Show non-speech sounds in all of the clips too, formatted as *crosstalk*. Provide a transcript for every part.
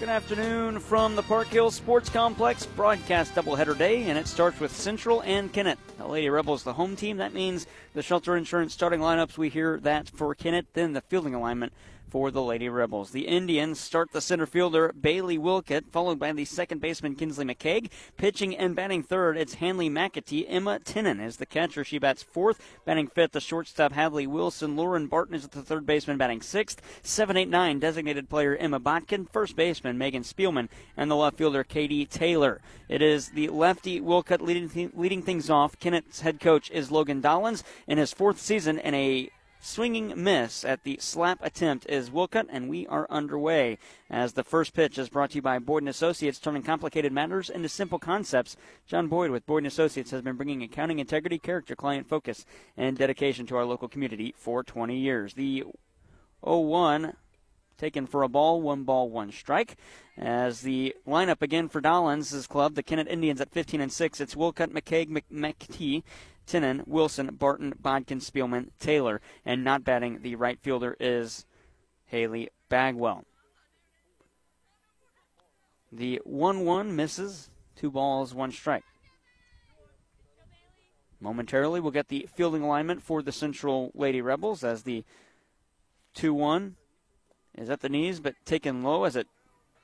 Good afternoon from the Park Hill Sports Complex broadcast doubleheader day, and it starts with Central and Kennett. The Lady Rebels, the home team. That means the Shelter Insurance starting lineups. We hear that for Kennett. Then the fielding alignment for the Lady Rebels. The Indians start the center fielder Bailey Wilkett, followed by the second baseman Kinsley McCaig. Pitching and batting third, it's Hanley McAtee. Emma Tinnen is the catcher. She bats fourth. Batting fifth, the shortstop Hadley Wilson. Lauren Barton is at the third baseman, batting sixth. 789 designated player Emma Botkin. First baseman Megan Spielman. And the left fielder Katie Taylor. It is the lefty Wilkett leading, th- leading things off. Kennett's head coach is Logan Dollins in his fourth season in a swinging miss at the slap attempt is Wilcott, and we are underway. As the first pitch is brought to you by Boyd & Associates, turning complicated matters into simple concepts. John Boyd with Boyd & Associates has been bringing accounting integrity, character, client focus, and dedication to our local community for 20 years. The 0-1 taken for a ball, one ball, one strike. As the lineup again for Dollins' club, the Kennett Indians at 15 and 6, it's Wilcott, McCaig, McTee, Tinnen, Wilson, Barton, Bodkin, Spielman, Taylor, and not batting the right fielder is Haley Bagwell. The 1 1 misses, two balls, one strike. Momentarily, we'll get the fielding alignment for the Central Lady Rebels as the 2 1 is at the knees, but taken low as it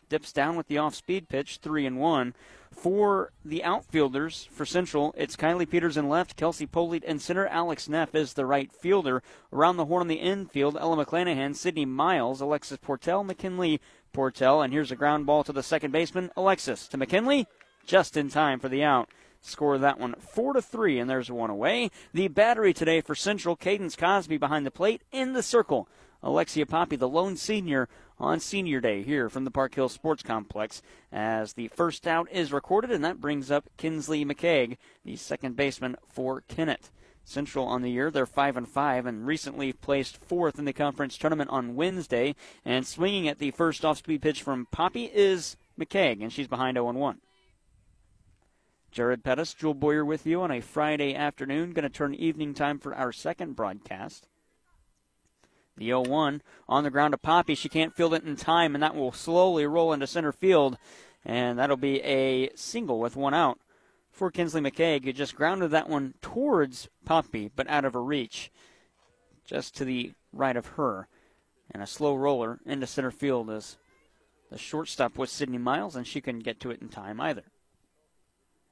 dips down with the off speed pitch, 3 and 1. For the outfielders for Central, it's Kylie Peters in left, Kelsey Polite in center, Alex Neff is the right fielder. Around the horn on the infield, Ella McClanahan, Sydney Miles, Alexis Portell, McKinley Portell, and here's a ground ball to the second baseman, Alexis to McKinley, just in time for the out. Score that one four to three, and there's one away. The battery today for Central, Cadence Cosby behind the plate in the circle. Alexia Poppy, the lone senior, on Senior Day here from the Park Hill Sports Complex as the first out is recorded, and that brings up Kinsley McCaig, the second baseman for Kennett. Central on the year, they're five and five, and recently placed fourth in the conference tournament on Wednesday. And swinging at the first off-speed pitch from Poppy is McCaig, and she's behind 0 1. Jared Pettis, Jewel Boyer with you on a Friday afternoon. Going to turn evening time for our second broadcast. The 0 1 on the ground to Poppy. She can't field it in time, and that will slowly roll into center field. And that'll be a single with one out for Kinsley McCaig, who just grounded that one towards Poppy, but out of her reach, just to the right of her. And a slow roller into center field as the shortstop was Sydney Miles, and she couldn't get to it in time either.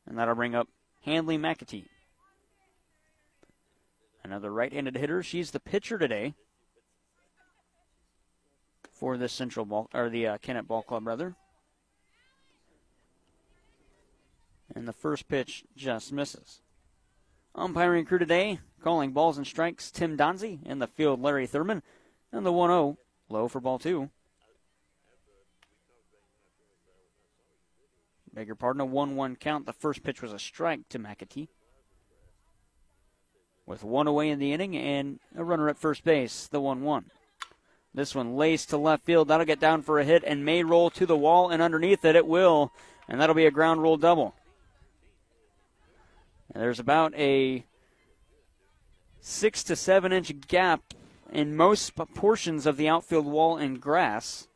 And that'll bring up Hanley McAtee. Another right handed hitter. She's the pitcher today for the Central Ball or the uh, Kennett Ball Club, rather. And the first pitch just misses. Umpiring crew today, calling balls and strikes, Tim Donzi In the field, Larry Thurman. And the 1 0, low for ball two. Beg your pardon, a 1 1 count. The first pitch was a strike to McAtee. With one away in the inning and a runner at first base, the 1 1. This one laced to left field. That'll get down for a hit and may roll to the wall, and underneath it, it will. And that'll be a ground rule double. And there's about a six to seven inch gap in most portions of the outfield wall and grass.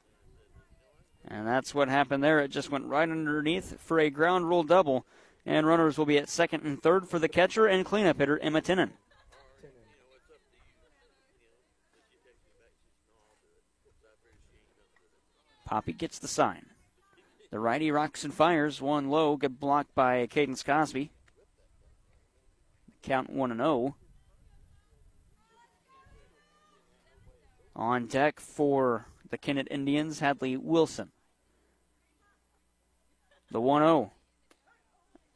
And that's what happened there. It just went right underneath for a ground rule double. And runners will be at second and third for the catcher and cleanup hitter, Emma Tinnen. Poppy gets the sign. The righty rocks and fires. One low, get blocked by Cadence Cosby. Count 1 and 0. On deck for the Kennett Indians, Hadley Wilson. The 1 0.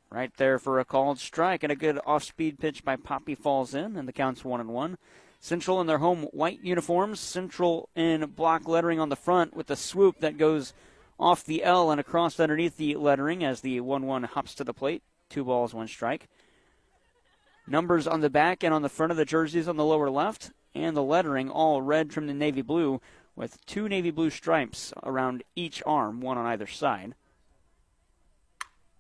Right there for a called strike, and a good off speed pitch by Poppy falls in, and the count's 1 and 1. Central in their home white uniforms. Central in block lettering on the front with a swoop that goes off the L and across underneath the lettering as the 1 1 hops to the plate. Two balls, one strike. Numbers on the back and on the front of the jerseys on the lower left, and the lettering all red trimmed in navy blue with two navy blue stripes around each arm, one on either side.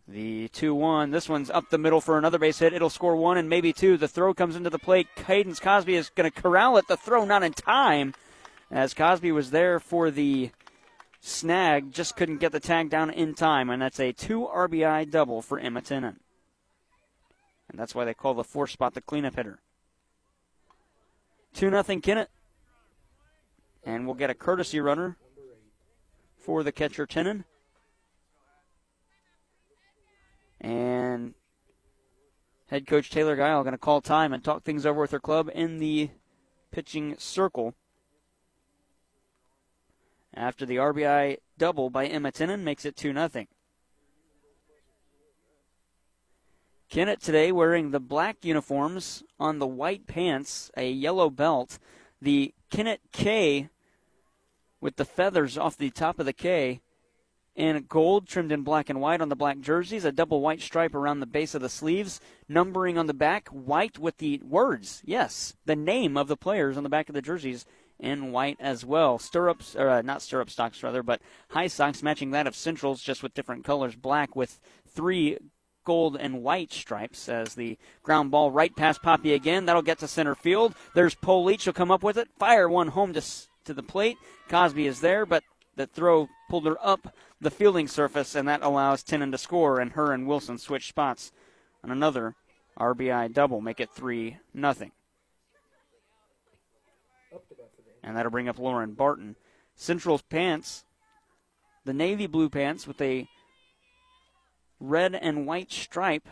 The 2 1. This one's up the middle for another base hit. It'll score one and maybe two. The throw comes into the plate. Cadence Cosby is going to corral it. The throw not in time as Cosby was there for the snag, just couldn't get the tag down in time, and that's a two RBI double for Emma Tinnen. And that's why they call the fourth spot the cleanup hitter. 2 0 Kennett. And we'll get a courtesy runner for the catcher Tinnen. And head coach Taylor Guile going to call time and talk things over with her club in the pitching circle. After the RBI double by Emma Tinnen makes it 2 0. Kennett today wearing the black uniforms on the white pants, a yellow belt. The Kennett K with the feathers off the top of the K in gold trimmed in black and white on the black jerseys, a double white stripe around the base of the sleeves, numbering on the back, white with the words, yes, the name of the players on the back of the jerseys in white as well. Stirrups, or uh, not stirrup stocks rather, but high socks matching that of Central's, just with different colors, black with three gold and white stripes as the ground ball right past Poppy again. That'll get to center field. There's Leach. She'll come up with it. Fire one home to, to the plate. Cosby is there, but the throw pulled her up the fielding surface, and that allows Tinnen to score, and her and Wilson switch spots on another RBI double, make it 3 nothing. And that'll bring up Lauren Barton. Central's pants, the navy blue pants with a red and white stripe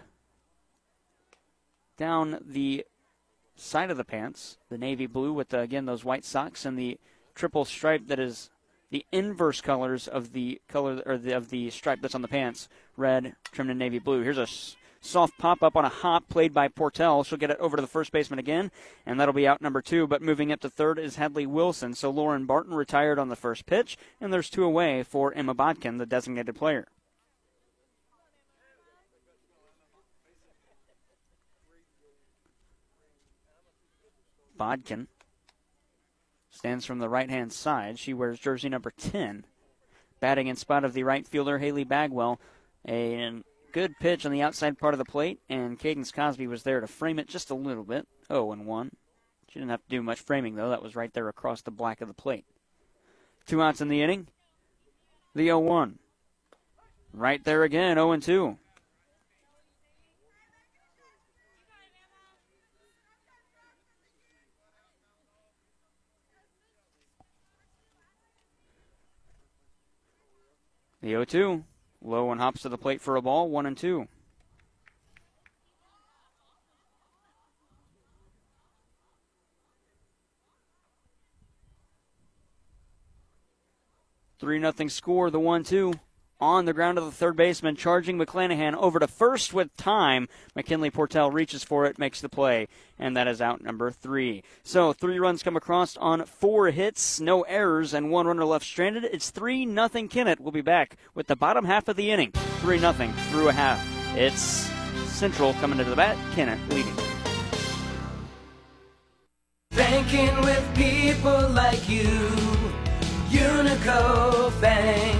down the side of the pants, the navy blue with, the, again, those white socks, and the triple stripe that is the inverse colors of the color or the, of the stripe that's on the pants, red trimmed in navy blue. Here's a soft pop up on a hop played by Portell. She'll get it over to the first baseman again, and that'll be out number two. But moving up to third is Hadley Wilson. So Lauren Barton retired on the first pitch, and there's two away for Emma Bodkin, the designated player. Bodkin Stands from the right hand side. She wears jersey number 10. Batting in spot of the right fielder, Haley Bagwell. A good pitch on the outside part of the plate, and Cadence Cosby was there to frame it just a little bit. 0 and 1. She didn't have to do much framing, though. That was right there across the black of the plate. Two outs in the inning. The 0 1. Right there again, 0 and 2. The 0 2. Low and hops to the plate for a ball, 1 and 2. Three nothing score. The one two on the ground of the third baseman, charging McClanahan over to first with time. McKinley Portell reaches for it, makes the play, and that is out number three. So three runs come across on four hits, no errors, and one runner left stranded. It's three nothing. Kennett will be back with the bottom half of the inning, three nothing through a half. It's Central coming to the bat. Kennett leading. Banking with people like you, Unico Bank.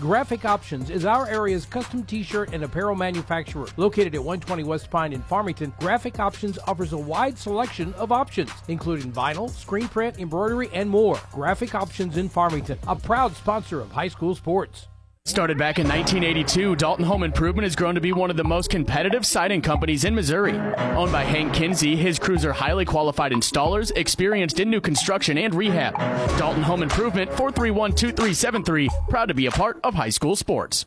Graphic Options is our area's custom t-shirt and apparel manufacturer. Located at 120 West Pine in Farmington, Graphic Options offers a wide selection of options, including vinyl, screen print, embroidery, and more. Graphic Options in Farmington, a proud sponsor of high school sports. Started back in 1982, Dalton Home Improvement has grown to be one of the most competitive siding companies in Missouri. Owned by Hank Kinsey, his crews are highly qualified installers, experienced in new construction and rehab. Dalton Home Improvement, 431 2373, proud to be a part of high school sports.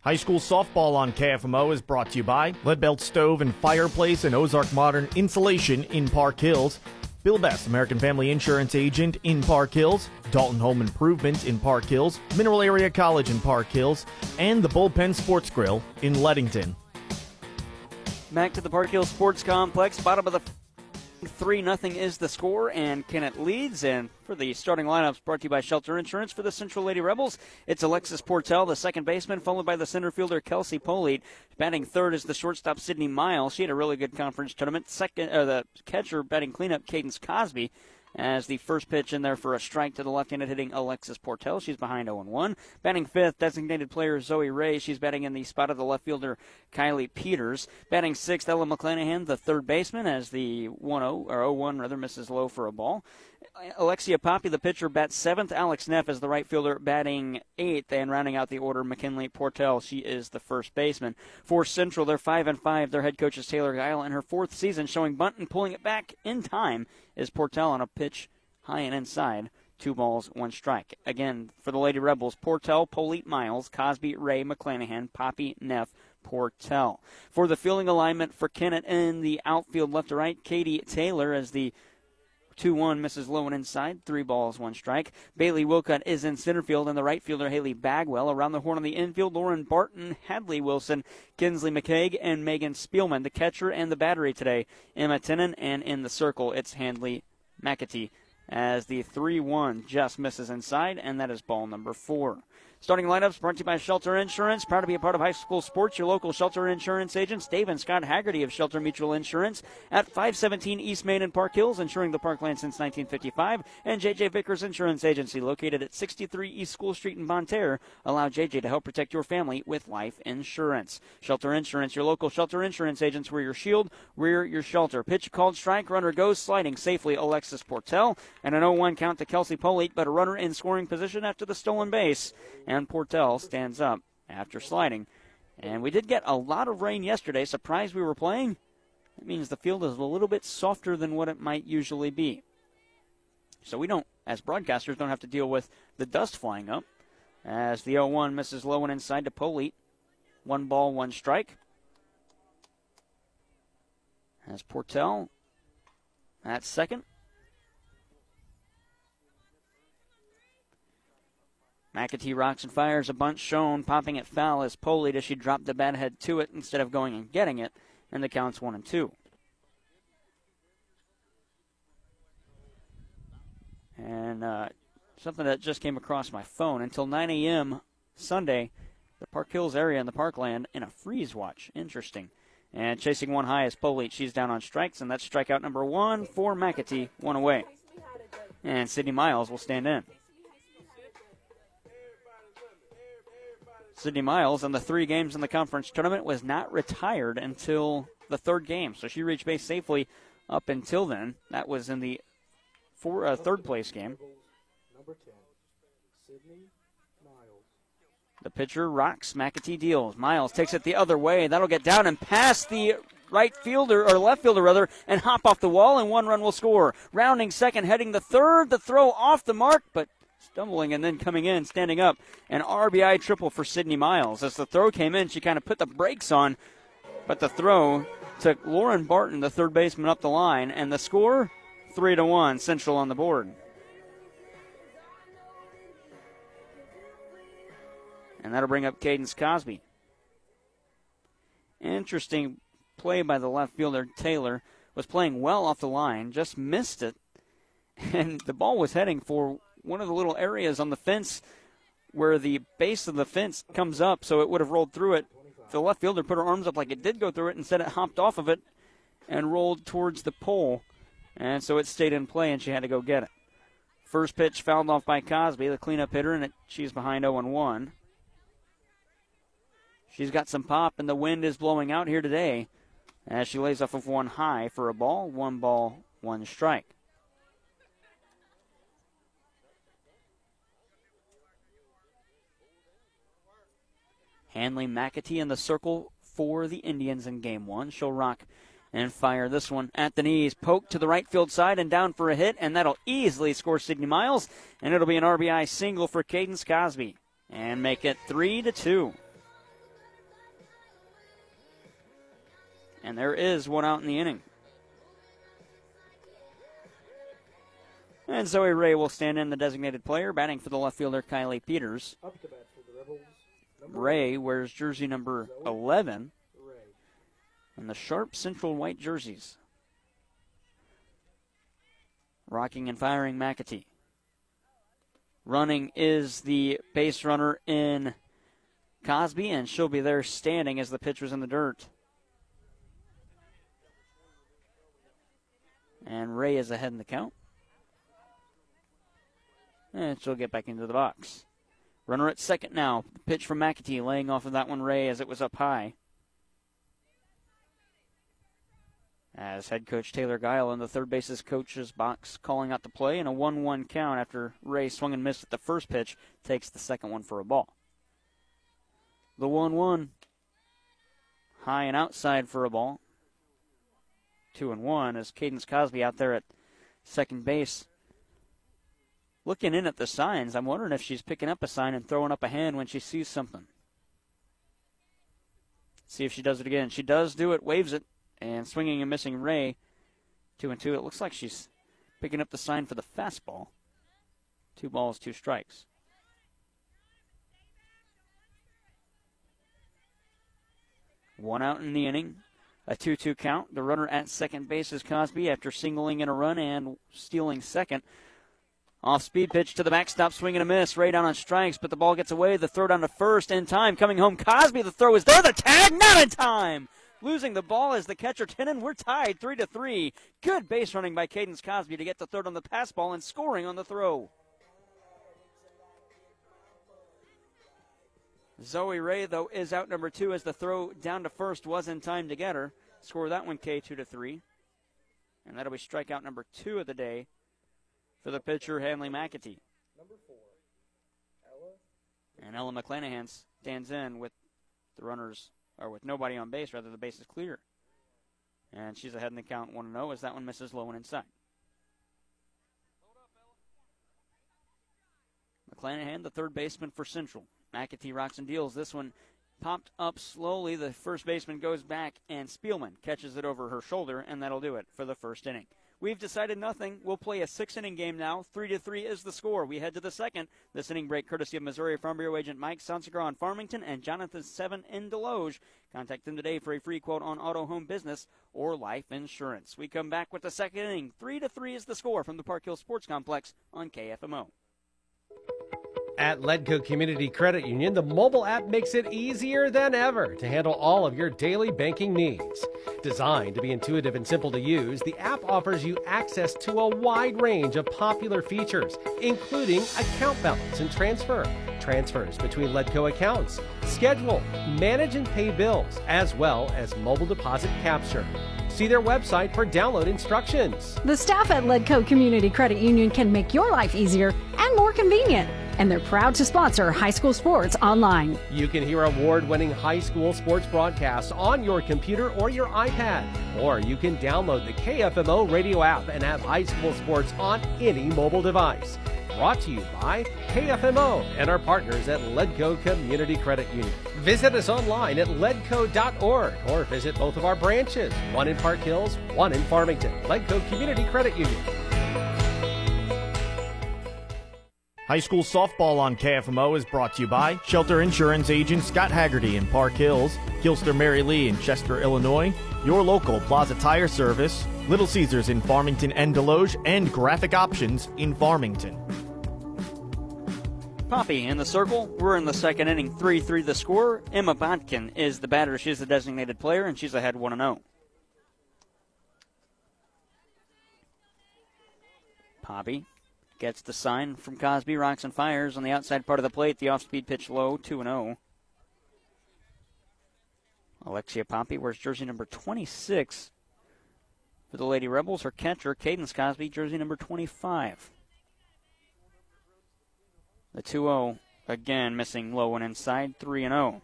High school softball on KFMO is brought to you by Leadbelt Stove and Fireplace and Ozark Modern Insulation in Park Hills. Bill Best, American Family Insurance Agent in Park Hills, Dalton Home Improvement in Park Hills, Mineral Area College in Park Hills, and the Bullpen Sports Grill in Leadington. Back to the Park Hill Sports Complex. Bottom of the 3 nothing is the score, and Kennett leads. And for the starting lineups, brought to you by Shelter Insurance for the Central Lady Rebels, it's Alexis Portell, the second baseman, followed by the center fielder Kelsey Polite. Batting third is the shortstop Sydney Miles. She had a really good conference tournament. Second, uh, the catcher batting cleanup Cadence Cosby as the first pitch in there for a strike to the left-handed hitting Alexis Portell. She's behind 0-1. Batting fifth, designated player Zoe Ray. She's batting in the spot of the left fielder Kylie Peters. Batting sixth, Ella McClanahan, the third baseman, as the 1-0 or 0-1 rather misses low for a ball. Alexia Poppy, the pitcher, bats seventh. Alex Neff is the right fielder, batting eighth, and rounding out the order, McKinley Portell. She is the first baseman. For Central, they're five and five. Their head coach is Taylor Guile in her fourth season, showing bunt and pulling it back in time is Portell on a pitch high and inside. Two balls, one strike. Again, for the Lady Rebels, Portell, Polite Miles, Cosby, Ray, McClanahan, Poppy, Neff, Portell. For the fielding alignment for Kennett in the outfield left to right, Katie Taylor as the 2 1 misses low and inside. Three balls, one strike. Bailey Wilcutt is in center field, and the right fielder, Haley Bagwell. Around the horn on the infield, Lauren Barton, Hadley Wilson, Kinsley McCaig, and Megan Spielman. The catcher and the battery today, Emma Tinnen, and in the circle, it's Hanley McAtee. As the 3 1 just misses inside, and that is ball number four. Starting lineups brought to you by Shelter Insurance. Proud to be a part of high school sports. Your local Shelter Insurance agents, Dave and Scott Haggerty of Shelter Mutual Insurance at 517 East Main in Park Hills, insuring the parkland since 1955. And JJ Vickers Insurance Agency, located at 63 East School Street in Terre, allow JJ to help protect your family with life insurance. Shelter Insurance, your local Shelter Insurance agents, where your shield, rear your shelter. Pitch called strike, runner goes sliding safely. Alexis Portell and an 0-1 count to Kelsey Polite, but a runner in scoring position after the stolen base and Portell stands up after sliding. And we did get a lot of rain yesterday. Surprised we were playing. That means the field is a little bit softer than what it might usually be. So we don't, as broadcasters, don't have to deal with the dust flying up. As the 0 1 misses low and inside to Polite. One ball, one strike. As Portell at second. McAtee rocks and fires a bunch shown, popping it foul as Polite as she dropped the bat head to it instead of going and getting it, and the count's one and two. And uh, something that just came across my phone until 9 a.m. Sunday, the Park Hills area in the parkland in a freeze watch. Interesting. And chasing one high is Polite. She's down on strikes, and that's strikeout number one for McAtee, one away. And Sydney Miles will stand in. Sydney Miles in the three games in the conference tournament was not retired until the third game. So she reached base safely up until then. That was in the four, uh, third place game. Number 10, Sydney Miles. The pitcher rocks. McAtee deals. Miles takes it the other way. That'll get down and past the right fielder or left fielder rather and hop off the wall and one run will score. Rounding second, heading the third. The throw off the mark, but stumbling and then coming in, standing up. An RBI triple for Sydney Miles. As the throw came in, she kind of put the brakes on, but the throw took Lauren Barton, the third baseman, up the line, and the score three to one, Central on the board. And that'll bring up Cadence Cosby. Interesting play by the left fielder Taylor was playing well off the line, just missed it, *laughs* and the ball was heading for one of the little areas on the fence where the base of the fence comes up, so it would have rolled through it. The left fielder put her arms up like it did go through it. Instead, it hopped off of it and rolled towards the pole, and so it stayed in play, and she had to go get it. First pitch fouled off by Cosby, the cleanup hitter, and it, she's behind 0 1. She's got some pop, and the wind is blowing out here today as she lays off of one high for a ball. One ball, one strike. Hanley McAtee in the circle for the Indians in game one. She'll rock and fire this one at the knees. Poke to the right field side and down for a hit, and that'll easily score Sydney Miles, and it'll be an RBI single for Cadence Cosby, and make it three to two. And there is one out in the inning. And Zoe Ray will stand in the designated player, batting for the left fielder Kylie Peters. Ray wears jersey number 11 and the sharp central white jerseys. Rocking and firing McAtee. Running is the base runner in Cosby, and she'll be there standing as the pitch was in the dirt. And Ray is ahead in the count. And she'll get back into the box. Runner at second now. Pitch from McAtee, laying off of that one Ray as it was up high. As head coach Taylor Guile in the third base's coach's box calling out the play and a 1 1 count after Ray swung and missed at the first pitch, takes the second one for a ball. The 1 1 high and outside for a ball. 2 and 1 as Cadence Cosby out there at second base. Looking in at the signs, I'm wondering if she's picking up a sign and throwing up a hand when she sees something. See if she does it again. She does do it, waves it, and swinging and missing Ray. Two and two. It looks like she's picking up the sign for the fastball. Two balls, two strikes. One out in the inning. A 2 2 count. The runner at second base is Cosby after singling in a run and stealing second. Off speed pitch to the backstop, swing and a miss. Ray down on strikes, but the ball gets away. The throw down to first in time. Coming home, Cosby. The throw is there. The tag, not in time. Losing the ball as the catcher Tinnen. We're tied three to three. Good base running by Cadence Cosby to get the third on the pass ball and scoring on the throw. Zoe Ray, though, is out number two as the throw down to first was in time to get her. Score that one K two to three. And that'll be strikeout number two of the day for the pitcher, Hanley McAtee. Number four, Ella. And Ella McClanahan stands in with the runners, or with nobody on base, rather, the base is clear. And she's ahead in the count 1 0 as that one misses low and inside. McClanahan, the third baseman for Central. McAtee rocks and deals. This one popped up slowly. The first baseman goes back, and Spielman catches it over her shoulder, and that'll do it for the first inning. We've decided nothing. We'll play a six inning game now. Three to three is the score. We head to the second. This inning break courtesy of Missouri Farm Bureau agent Mike Sansegraw on Farmington and Jonathan Seven in Desloge. Contact them today for a free quote on auto, home business, or life insurance. We come back with the second inning. Three to three is the score from the Park Hill Sports Complex on KFMO. At Ledco Community Credit Union, the mobile app makes it easier than ever to handle all of your daily banking needs. Designed to be intuitive and simple to use, the app offers you access to a wide range of popular features, including account balance and transfer, transfers between Ledco accounts, schedule, manage and pay bills, as well as mobile deposit capture. See their website for download instructions. The staff at Ledco Community Credit Union can make your life easier and more convenient and they're proud to sponsor high school sports online. You can hear award winning high school sports broadcasts on your computer or your iPad, or you can download the KFMO radio app and have high school sports on any mobile device. Brought to you by KFMO and our partners at Ledco Community Credit Union. Visit us online at ledco.org or visit both of our branches, one in Park Hills, one in Farmington. Ledco Community Credit Union. High school softball on KFMO is brought to you by Shelter Insurance Agent Scott Haggerty in Park Hills, Gilster Mary Lee in Chester, Illinois, your local Plaza Tire Service, Little Caesars in Farmington and Desloge, and Graphic Options in Farmington. Poppy in the circle. We're in the second inning, 3 3 the score. Emma Botkin is the batter. She's the designated player, and she's ahead 1 0. Poppy Gets the sign from Cosby. Rocks and fires on the outside part of the plate. The off speed pitch low, 2 0. Alexia Poppy wears jersey number 26 for the Lady Rebels. Her catcher, Cadence Cosby, jersey number 25. The 2 0 again missing low and inside, 3 0.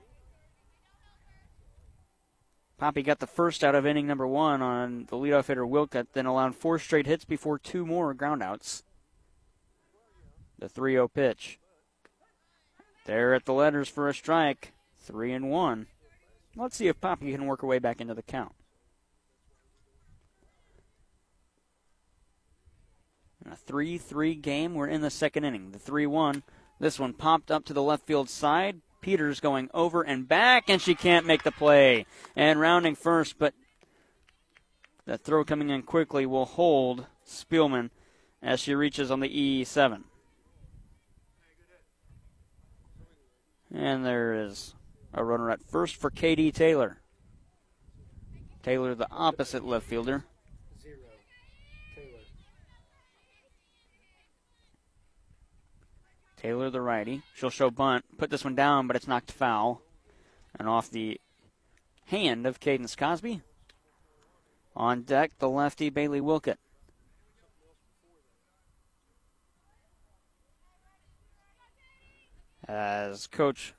Poppy got the first out of inning number one on the leadoff hitter Wilcott, then allowed four straight hits before two more groundouts. The 3 0 pitch. There at the letters for a strike. 3 and 1. Let's see if Poppy can work her way back into the count. In a 3 3 game, we're in the second inning. The 3 1. This one popped up to the left field side. Peters going over and back, and she can't make the play. And rounding first, but the throw coming in quickly will hold Spielman as she reaches on the E7. And there is a runner at first for Katie Taylor. Taylor, the opposite left fielder. zero Taylor, the righty. She'll show bunt. Put this one down, but it's knocked foul. And off the hand of Cadence Cosby. On deck, the lefty Bailey Wilkett. As Coach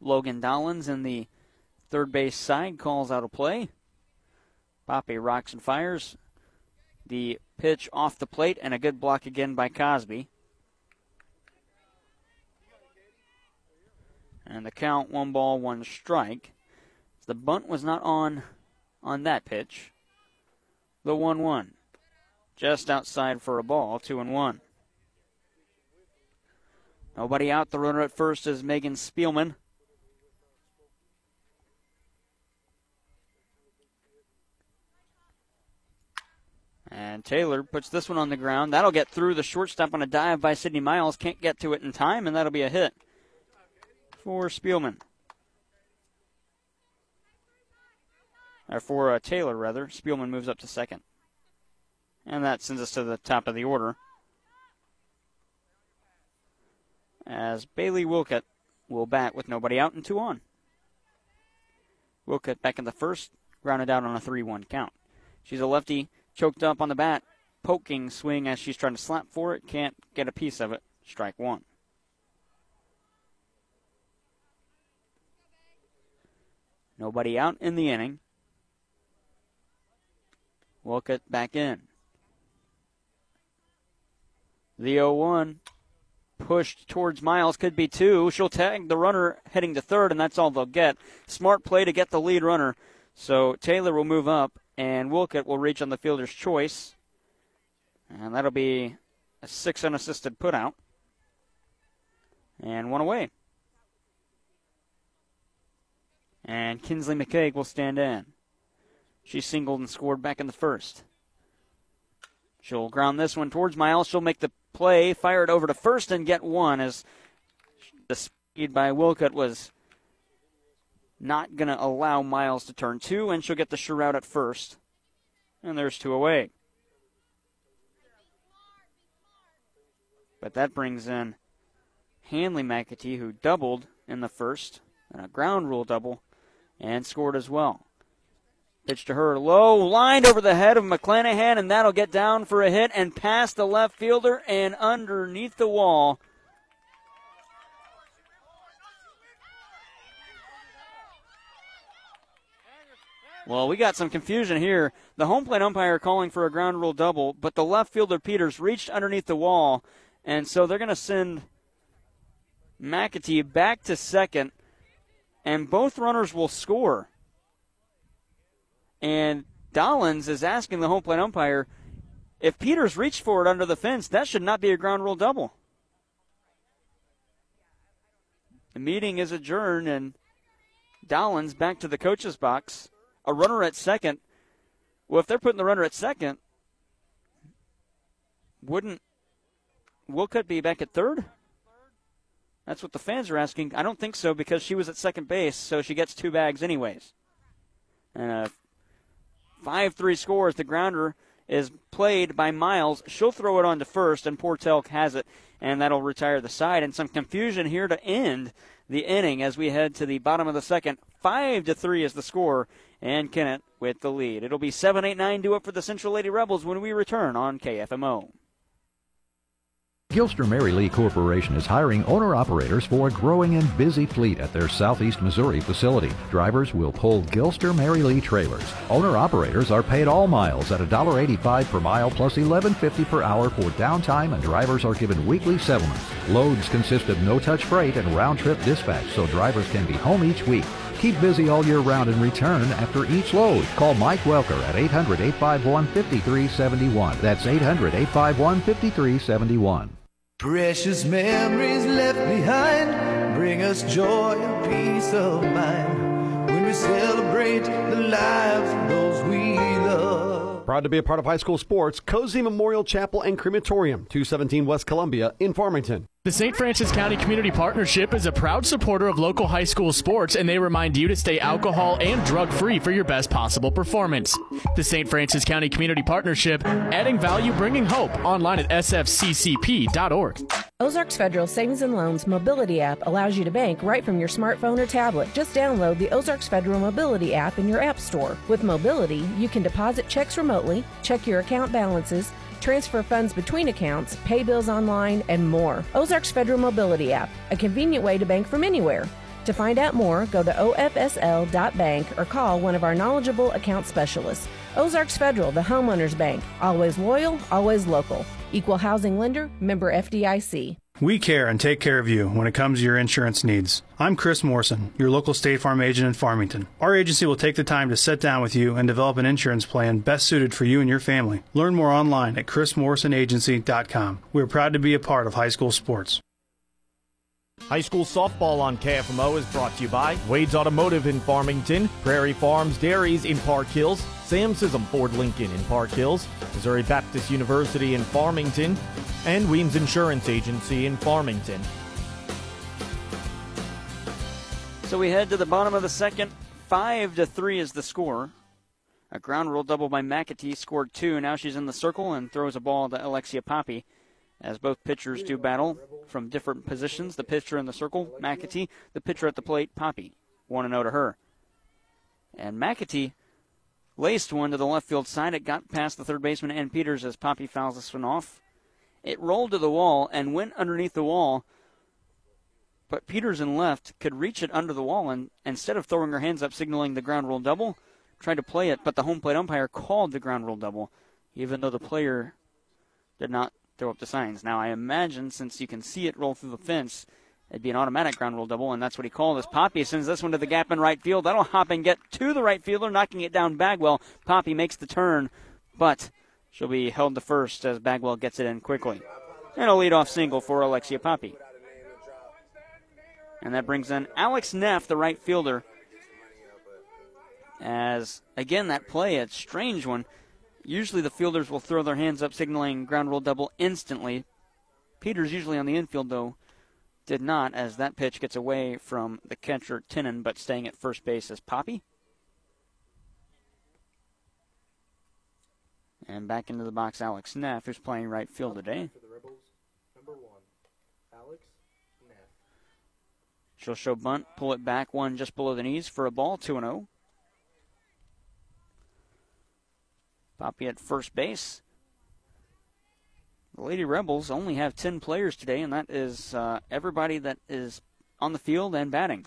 Logan Dollins in the third base side calls out a play. Poppy rocks and fires. The pitch off the plate and a good block again by Cosby. And the count one ball, one strike. The bunt was not on on that pitch. The 1 1. Just outside for a ball, 2 and 1. Nobody out. The runner at first is Megan Spielman. And Taylor puts this one on the ground. That'll get through the shortstop on a dive by Sydney Miles. Can't get to it in time, and that'll be a hit for Spielman. Or for uh, Taylor, rather. Spielman moves up to second. And that sends us to the top of the order. As Bailey Wilkett will bat with nobody out and two on. Wilkett back in the first, grounded out on a 3 1 count. She's a lefty, choked up on the bat, poking swing as she's trying to slap for it, can't get a piece of it. Strike one. Nobody out in the inning. Wilkett back in. The 0 1 pushed towards Miles, could be two. She'll tag the runner heading to third, and that's all they'll get. Smart play to get the lead runner. So Taylor will move up, and Wilkett will reach on the fielder's choice. And that'll be a six unassisted putout. And one away. And Kinsley McCaig will stand in. She singled and scored back in the first. She'll ground this one towards Miles. She'll make the play, fire it over to first, and get one as the speed by Wilcutt was not going to allow Miles to turn two, and she'll get the sure out at first. And there's two away. But that brings in Hanley McAtee, who doubled in the first, and a ground rule double, and scored as well. Pitch to her low, lined over the head of McClanahan, and that'll get down for a hit and past the left fielder and underneath the wall. Well, we got some confusion here. The home plate umpire calling for a ground rule double, but the left fielder Peters reached underneath the wall, and so they're going to send McAtee back to second, and both runners will score. And Dollins is asking the home plate umpire if Peters reached for it under the fence, that should not be a ground rule double. The meeting is adjourned, and Dollins back to the coach's box. A runner at second. Well, if they're putting the runner at second, wouldn't Wilcott be back at third? That's what the fans are asking. I don't think so because she was at second base, so she gets two bags anyways. And a 5 3 scores. The grounder is played by Miles. She'll throw it on to first, and Portell has it, and that'll retire the side. And some confusion here to end the inning as we head to the bottom of the second. 5 to 3 is the score, and Kennett with the lead. It'll be 7 8 9 due up for the Central Lady Rebels when we return on KFMO. Gilster Mary Lee Corporation is hiring owner operators for a growing and busy fleet at their southeast Missouri facility. Drivers will pull Gilster Mary Lee trailers. Owner operators are paid all miles at $1.85 per mile plus $11.50 per hour for downtime, and drivers are given weekly settlements. Loads consist of no touch freight and round trip dispatch, so drivers can be home each week. Keep busy all year round and return after each load. Call Mike Welker at 800 851 5371. That's 800 851 5371. Precious memories left behind bring us joy and peace of mind when we celebrate the lives of those we love. Proud to be a part of high school sports, Cozean Memorial Chapel and Crematorium, 217 West Columbia in Farmington. The St. Francis County Community Partnership is a proud supporter of local high school sports, and they remind you to stay alcohol and drug free for your best possible performance. The St. Francis County Community Partnership, adding value, bringing hope, online at sfccp.org. Ozarks Federal Savings and Loans Mobility app allows you to bank right from your smartphone or tablet. Just download the Ozarks Federal Mobility app in your App Store. With Mobility, you can deposit checks remotely, check your account balances, transfer funds between accounts, pay bills online, and more. Ozarks Federal Mobility app, a convenient way to bank from anywhere. To find out more, go to ofsl.bank or call one of our knowledgeable account specialists. Ozarks Federal, the homeowners bank. Always loyal, always local. Equal housing lender, member FDIC. We care and take care of you when it comes to your insurance needs. I'm Chris Morrison, your local State Farm agent in Farmington. Our agency will take the time to sit down with you and develop an insurance plan best suited for you and your family. Learn more online at chrismorrisonagency.com. We are proud to be a part of high school sports. High school softball on KFMO is brought to you by Wade's Automotive in Farmington, Prairie Farms Dairies in Park Hills, Sam Sism Ford Lincoln in Park Hills, Missouri Baptist University in Farmington, and Weems Insurance Agency in Farmington. So we head to the bottom of the second. Five to three is the score. A ground rule double by McAtee scored two. Now she's in the circle and throws a ball to Alexia Poppy. As both pitchers do battle from different positions. The pitcher in the circle, McAtee. The pitcher at the plate, Poppy. 1 0 to her. And McAtee laced one to the left field side. It got past the third baseman and Peters as Poppy fouls this one off. It rolled to the wall and went underneath the wall but Peters in left could reach it under the wall and instead of throwing her hands up signaling the ground rule double, tried to play it, but the home plate umpire called the ground rule double, even though the player did not throw up the signs. Now I imagine since you can see it roll through the fence, it'd be an automatic ground rule double, and that's what he called as Poppy sends this one to the gap in right field. That'll hop and get to the right fielder, knocking it down Bagwell. Poppy makes the turn, but she'll be held to first as Bagwell gets it in quickly. And a leadoff single for Alexia Poppy. And that brings in Alex Neff, the right fielder. As, again, that play, a strange one. Usually the fielders will throw their hands up, signaling ground rule double instantly. Peters, usually on the infield, though, did not, as that pitch gets away from the catcher, Tinnen, but staying at first base is Poppy. And back into the box, Alex Neff, who's playing right field today. She'll show bunt, pull it back one just below the knees for a ball, 2 0. Poppy at first base. The Lady Rebels only have 10 players today, and that is uh, everybody that is on the field and batting.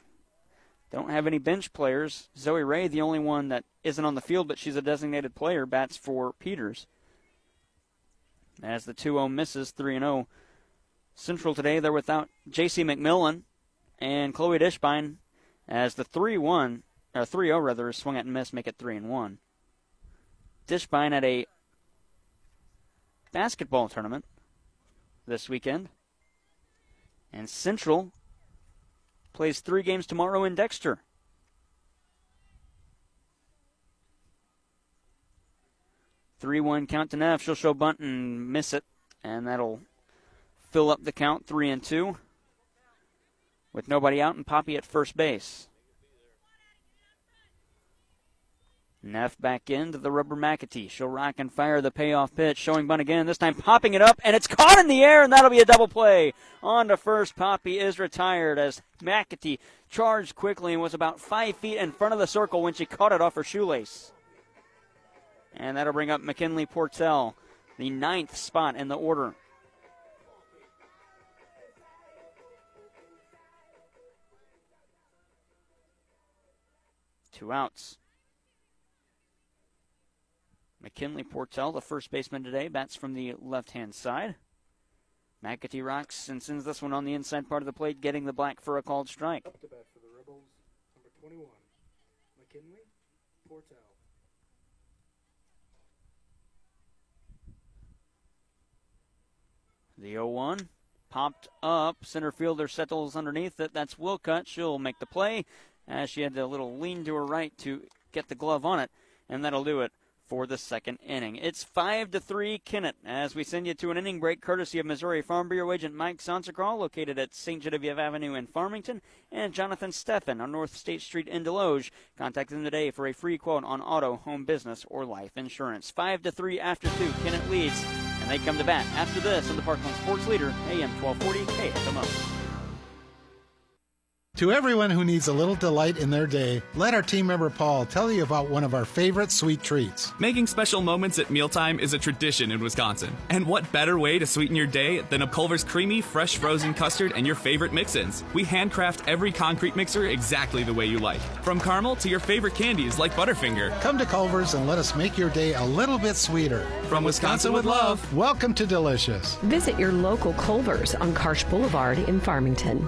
Don't have any bench players. Zoe Ray, the only one that isn't on the field, but she's a designated player, bats for Peters. As the 2 0 misses, 3 0. Central today, they're without J.C. McMillan, and Chloe Dishbine as the 3 1, or 3 0 rather, swung at and missed, make it 3 and 1. Dishbine at a basketball tournament this weekend. And Central plays three games tomorrow in Dexter. Three one count to Neff. She'll show bunt and miss it, and that'll fill up the count three and two with nobody out and Poppy at first base. Neff back into the rubber McAtee. She'll rock and fire the payoff pitch. Showing bunt again, this time popping it up, and it's caught in the air, and that'll be a double play. On to first, Poppy is retired as McAtee charged quickly and was about five feet in front of the circle when she caught it off her shoelace. And that'll bring up McKinley Portell, the ninth spot in the order. Two outs. McKinley Portell, the first baseman today, bats from the left hand side. McAtee rocks and sends this one on the inside part of the plate, getting the black for a called strike. Up to bat for the Rebels, number 21. McKinley, Portell. The 0 1 popped up. Center fielder settles underneath it. That's Wilcutt. She'll make the play as she had a little lean to her right to get the glove on it, and that'll do it for the second inning. It's five to three, Kennett. As we send you to an inning break, courtesy of Missouri Farm Bureau agent Mike Sansacraw, located at St. Genevieve Avenue in Farmington, and Jonathan Steffen on North State Street in Desloge. Contact them today for a free quote on auto, home business, or life insurance. Five to three after two, Kennett leads, and they come to bat after this on the Parkland Sports Leader, AM 1240 KFMO. To everyone who needs a little delight in their day, let our team member Paul tell you about one of our favorite sweet treats. Making special moments at mealtime is a tradition in Wisconsin. And what better way to sweeten your day than a Culver's creamy, fresh frozen custard and your favorite mix ins? We handcraft every concrete mixer exactly the way you like. From caramel to your favorite candies like Butterfinger. Come to Culver's and let us make your day a little bit sweeter. From Wisconsin with love. Welcome to Delicious. Visit your local Culver's on Karsch Boulevard in Farmington.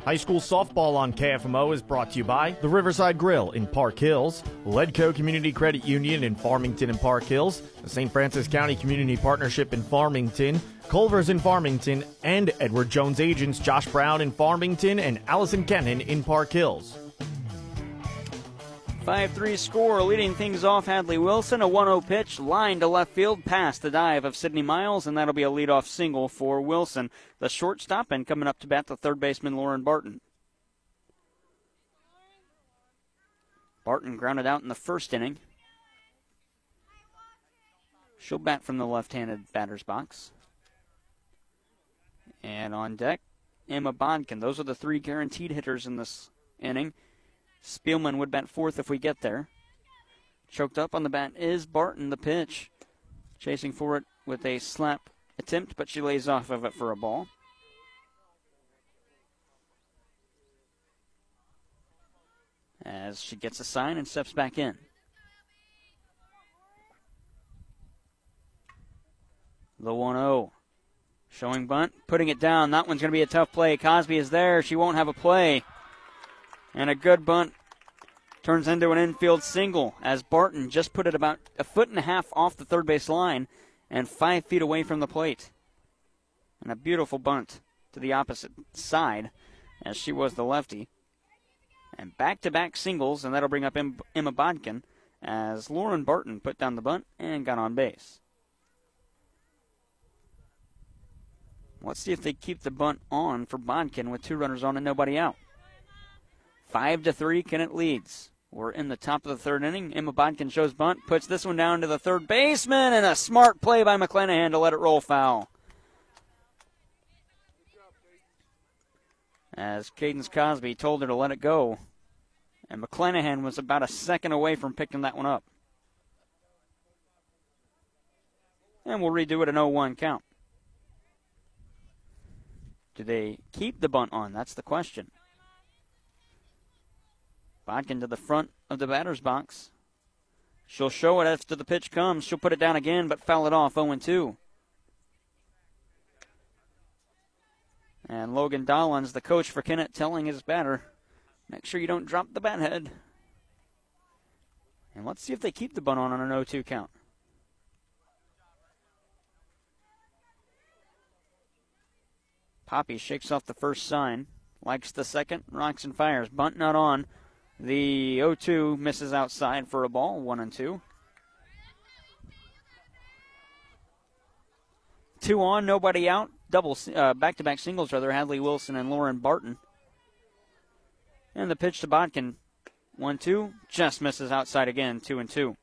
High school softball on KFMO is brought to you by the Riverside Grill in Park Hills, Leadco Community Credit Union in Farmington and Park Hills, the St. Francis County Community Partnership in Farmington, Culver's in Farmington, and Edward Jones Agents Josh Brown in Farmington and Allison Kennan in Park Hills. 5 3 score, leading things off Hadley Wilson. A 1 0 pitch, line to left field, past the dive of Sydney Miles, and that'll be a leadoff single for Wilson. The shortstop, and coming up to bat, the third baseman, Lauren Barton. Barton grounded out in the first inning. She'll bat from the left handed batter's box. And on deck, Emma Bodkin. Those are the three guaranteed hitters in this inning. Spielman would bat fourth if we get there. Choked up on the bat is Barton, the pitch. Chasing for it with a slap attempt, but she lays off of it for a ball. As she gets a sign and steps back in. The 1 0. Showing bunt, putting it down. That one's going to be a tough play. Cosby is there. She won't have a play. And a good bunt turns into an infield single as Barton just put it about a foot and a half off the third base line and five feet away from the plate. And a beautiful bunt to the opposite side as she was the lefty. And back to back singles, and that'll bring up Emma Bodkin as Lauren Barton put down the bunt and got on base. Let's see if they keep the bunt on for Bodkin with two runners on and nobody out. Five to three, Kennett leads. We're in the top of the third inning. Emma Bodkin shows bunt, puts this one down to the third baseman, and a smart play by McClanahan to let it roll foul. As Cadence Cosby told her to let it go. And McClanahan was about a second away from picking that one up. And we'll redo it an 0 1 count. Do they keep the bunt on? That's the question. Bodkin to the front of the batter's box. She'll show it after the pitch comes. She'll put it down again, but foul it off 0 2. And Logan Dollins, the coach for Kennett, telling his batter, make sure you don't drop the bat head. And let's see if they keep the bunt on on an 0 2 count. Poppy shakes off the first sign, likes the second, rocks and fires. Bunt not on. The 0 2 misses outside for a ball, 1 and 2. Two on, nobody out. Double back to back singles, rather. Hadley Wilson and Lauren Barton. And the pitch to Bodkin. 1 2. Just misses outside again, 2 and 2.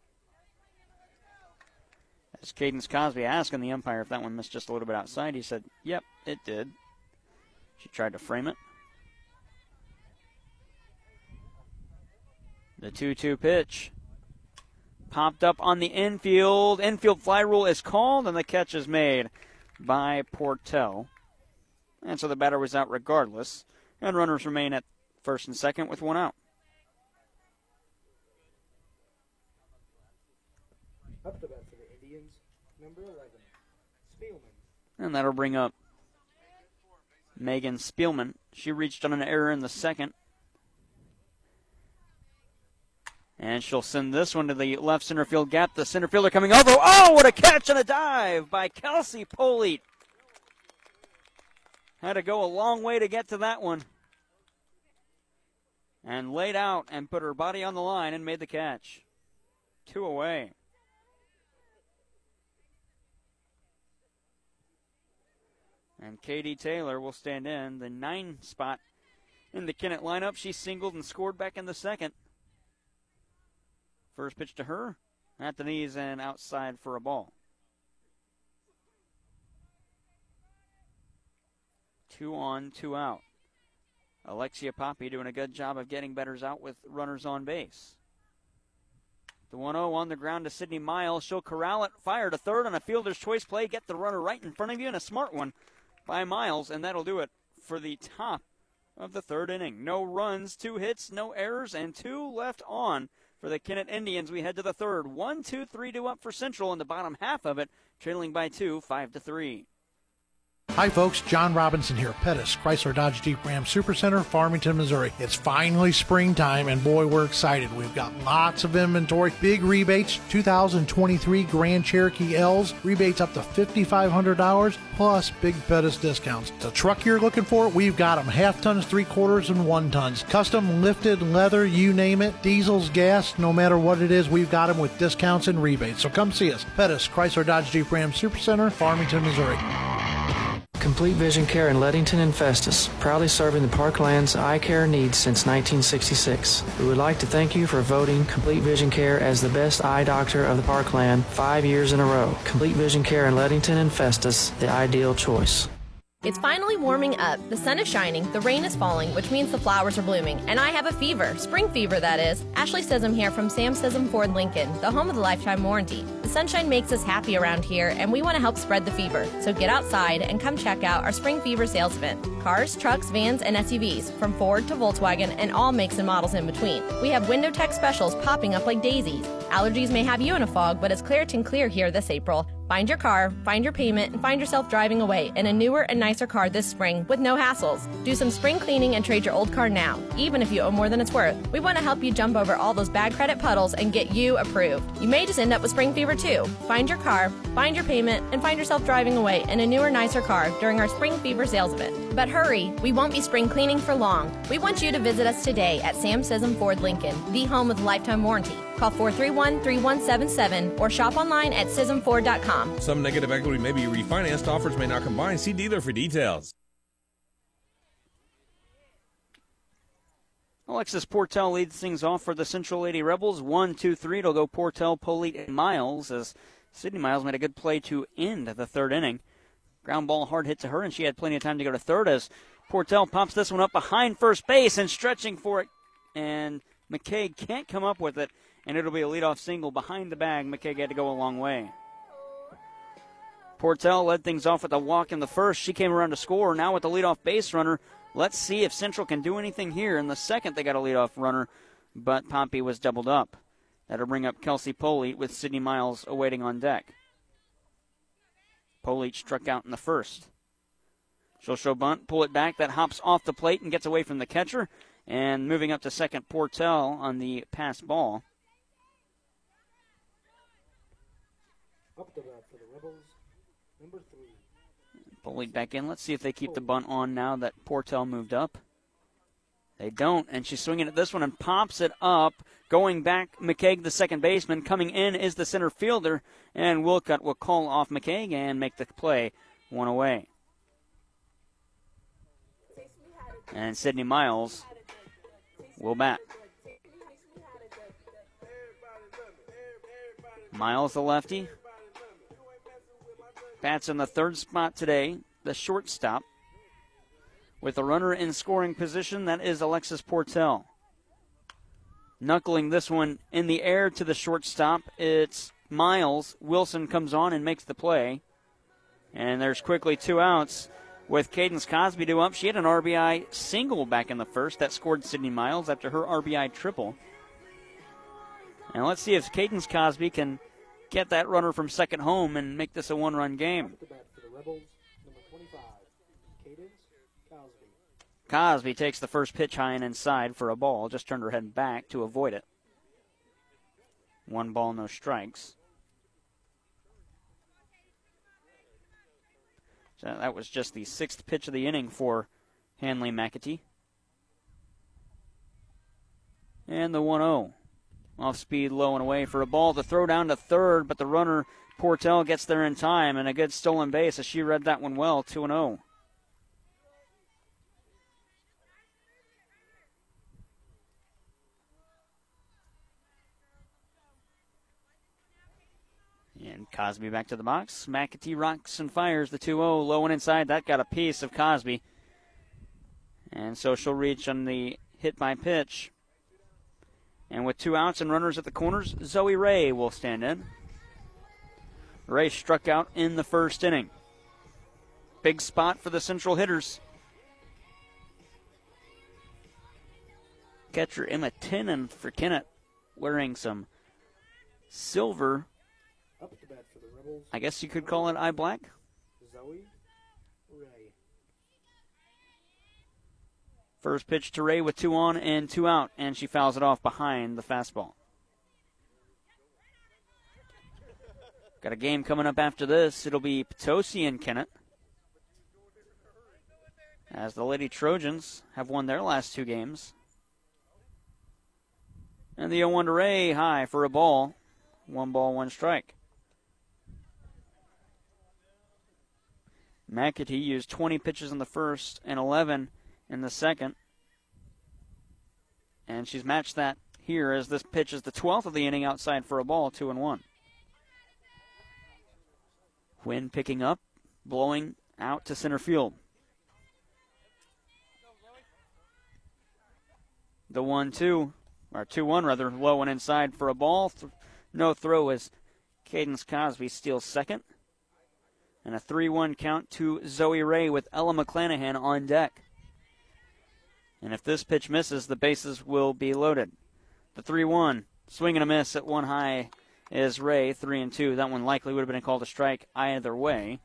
As Cadence Cosby asking the umpire if that one missed just a little bit outside, he said, Yep, it did. She tried to frame it. The 2 2 pitch. Popped up on the infield. Infield fly rule is called, and the catch is made by Portell. And so the batter was out regardless. And runners remain at first and second with one out. Up to bat for the Indians, number 11, Spielman. And that'll bring up Megan Spielman. She reached on an error in the second. And she'll send this one to the left center field gap. The center fielder coming over. Oh, what a catch and a dive by Kelsey Polite. Had to go a long way to get to that one. And laid out and put her body on the line and made the catch. Two away. And Katie Taylor will stand in the nine spot in the Kennett lineup. She singled and scored back in the second. First pitch to her at the knees and outside for a ball. Two on, two out. Alexia Poppy doing a good job of getting betters out with runners on base. The 1 0 on the ground to Sydney Miles. She'll corral it, fire to third on a fielder's choice play, get the runner right in front of you, and a smart one by Miles, and that'll do it for the top of the third inning. No runs, two hits, no errors, and two left on for the Kennett Indians. We head to the third. One, two, three, two up for Central in the bottom half of it, trailing by two, five to three. Hi, folks. John Robinson here, Pettis, Chrysler Dodge Jeep Ram Supercenter, Farmington, Missouri. It's finally springtime, and boy, we're excited. We've got lots of inventory, big rebates, 2023 Grand Cherokee L's, rebates up to $5,500, plus big Pettis discounts. The truck you're looking for, we've got them half tons, three quarters, and one tons. Custom lifted leather, you name it, diesels, gas, no matter what it is, we've got them with discounts and rebates. So come see us. Pettis, Chrysler Dodge Jeep Ram Supercenter, Farmington, Missouri. Complete Vision Care in Leadington and Festus, proudly serving the Parkland's eye care needs since 1966. We would like to thank you for voting Complete Vision Care as the best eye doctor of the Parkland five years in a row. Complete Vision Care in Leadington and Festus, the ideal choice. It's finally warming up. The sun is shining, the rain is falling, which means the flowers are blooming, and I have a fever. Spring fever, that is. Ashley Sism here from Sam Sism Ford Lincoln, the home of the lifetime warranty. The sunshine makes us happy around here, and we want to help spread the fever. So get outside and come check out our spring fever sales event. Cars, trucks, vans, and SUVs, from Ford to Volkswagen, and all makes and models in between. We have window tech specials popping up like daisies. Allergies may have you in a fog, but it's Claritin Clear here this April. Find your car, find your payment, and find yourself driving away in a newer and nicer car this spring with no hassles. Do some spring cleaning and trade your old car now, even if you owe more than it's worth. We want to help you jump over all those bad credit puddles and get you approved. You may just end up with spring fever too. Find your car, find your payment, and find yourself driving away in a newer, nicer car during our spring fever sales event. But hurry, we won't be spring cleaning for long. We want you to visit us today at Sam Sism Ford Lincoln, the home with lifetime warranty. Call 431 3177 or shop online at SismFord.com. Some negative equity may be refinanced. Offers may not combine. See dealer for details. Alexis Portell leads things off for the Central Lady Rebels. One, two, three. It'll go Portell, Polite, and Miles as Sydney Miles made a good play to end the third inning. Ground ball hard hit to her, and she had plenty of time to go to third as Portell pops this one up behind first base and stretching for it. And McCaig can't come up with it, and it'll be a leadoff single behind the bag. McCaig had to go a long way. Portell led things off with a walk in the first. She came around to score. Now with the leadoff base runner, let's see if Central can do anything here. In the second, they got a leadoff runner, but Poppy was doubled up. That'll bring up Kelsey Polite with Sydney Miles awaiting on deck. Polite struck out in the first. She'll show bunt, pull it back. That hops off the plate and gets away from the catcher. And moving up to second, Portell on the pass ball. Up the bat for the Rebels, number three. Polite back in. Let's see if they keep the bunt on now that Portell moved up. They don't, and she's swinging at this one and pops it up. Going back, McCaig, the second baseman. Coming in is the center fielder, and Wilcott will call off McCaig and make the play one away. And Sydney Miles will bat. Miles, the lefty, bats in the third spot today, the shortstop. With a runner in scoring position, that is Alexis Portell. Knuckling this one in the air to the shortstop. It's Miles. Wilson comes on and makes the play. And there's quickly two outs with Cadence Cosby to up. She had an RBI single back in the first that scored Sydney Miles after her RBI triple. And let's see if Cadence Cosby can get that runner from second home and make this a one run game. Cosby takes the first pitch high and inside for a ball, just turned her head back to avoid it. One ball, no strikes. So that was just the sixth pitch of the inning for Hanley McAtee. And the 1 0. Off speed, low and away for a ball to throw down to third, but the runner, Portell gets there in time, and a good stolen base as she read that one well, 2 0. And Cosby back to the box. McAtee rocks and fires the 2 0. Low and inside. That got a piece of Cosby. And so she'll reach on the hit by pitch. And with two outs and runners at the corners, Zoe Ray will stand in. Ray struck out in the first inning. Big spot for the Central hitters. Catcher Emma Tinnen for Kennett wearing some silver I guess you could call it eye black. Zoe Ray. First pitch to Ray with two on and two out, and she fouls it off behind the fastball. Got a game coming up after this. It'll be Potosi and Kennett. As the Lady Trojans have won their last two games. And the 0 1 to Ray high for a ball. One ball, one strike. McAtee used 20 pitches in the first and 11 in the second. And she's matched that here as this pitch is the 12th of the inning outside for a ball, 2 and 1. Wind picking up, blowing out to center field. The 1 2, or 2 1 rather, low and inside for a ball. No throw as Cadence Cosby steals second. And a 3 1 count to Zoe Ray with Ella McClanahan on deck. And if this pitch misses, the bases will be loaded. The 3 1, swing and a miss at one high is Ray, 3 and 2. That one likely would have been called a strike either way.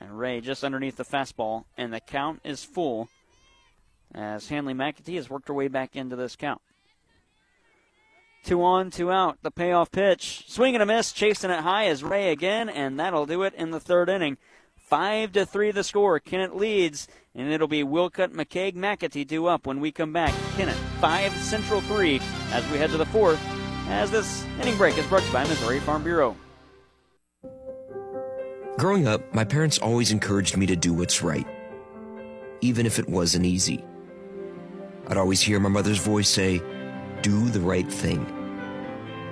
And Ray just underneath the fastball, and the count is full as Hanley McAtee has worked her way back into this count. Two on, two out. The payoff pitch. Swing and a miss. Chasing it high is Ray again, and that'll do it in the third inning. Five to three the score. Kennett leads, and it'll be Wilcutt, McCaig, McAtee due up when we come back. Kennett five, Central three as we head to the fourth. As this inning break is brought to you by Missouri Farm Bureau. Growing up, my parents always encouraged me to do what's right, even if it wasn't easy. I'd always hear my mother's voice say, do the right thing.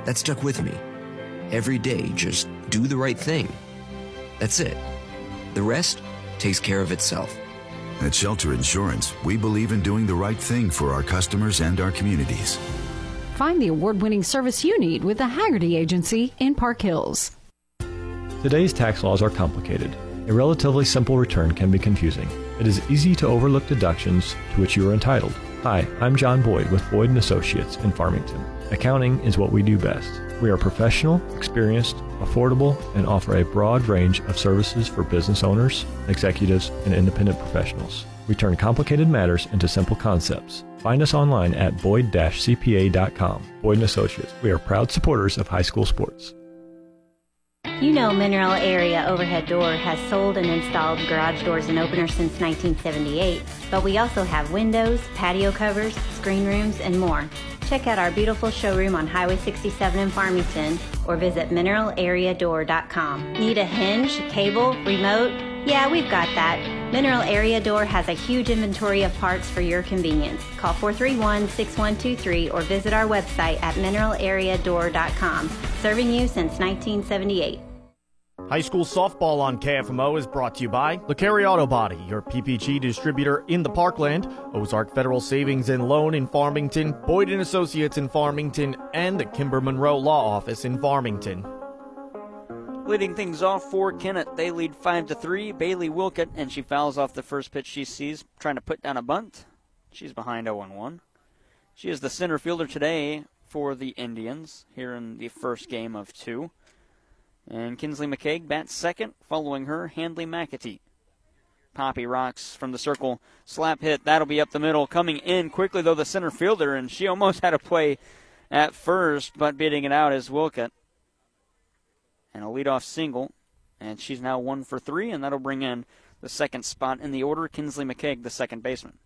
That stuck with me. Every day, just do the right thing. That's it. The rest takes care of itself. At Shelter Insurance, we believe in doing the right thing for our customers and our communities. Find the award winning service you need with the Haggerty Agency in Park Hills. Today's tax laws are complicated. A relatively simple return can be confusing. It is easy to overlook deductions to which you are entitled. Hi, I'm John Boyd with Boyd & Associates in Farmington. Accounting is what we do best. We are professional, experienced, affordable, and offer a broad range of services for business owners, executives, and independent professionals. We turn complicated matters into simple concepts. Find us online at boyd-cpa.com. Boyd & Associates. We are proud supporters of high school sports. You know Mineral Area Overhead Door has sold and installed garage doors and openers since 1978, but we also have windows, patio covers, screen rooms, and more. Check out our beautiful showroom on Highway 67 in Farmington or visit mineralareadoor.com. Need a hinge, cable, remote? Yeah, we've got that. Mineral Area Door has a huge inventory of parts for your convenience. Call 431 6123 or visit our website at mineralareadoor.com. Serving you since 1978. High school softball on KFMO is brought to you by LeCarry Auto Body, your PPG distributor in the Parkland, Ozark Federal Savings and Loan in Farmington, Boyd Associates in Farmington, and the Kimber Monroe Law Office in Farmington. Leading things off for Kennett, they lead five to three. Bailey Wilkett, and she fouls off the first pitch she sees, trying to put down a bunt. She's behind 0 1. She is the center fielder today for the Indians here in the first game of two. And Kinsley McCaig bats second, following her, Hanley McAtee. Poppy rocks from the circle, slap hit, that'll be up the middle. Coming in quickly, though, the center fielder, and she almost had a play at first, but beating it out is Wilkett. And a leadoff single, and she's now one for three, and that'll bring in the second spot in the order, Kinsley McCaig, the second baseman.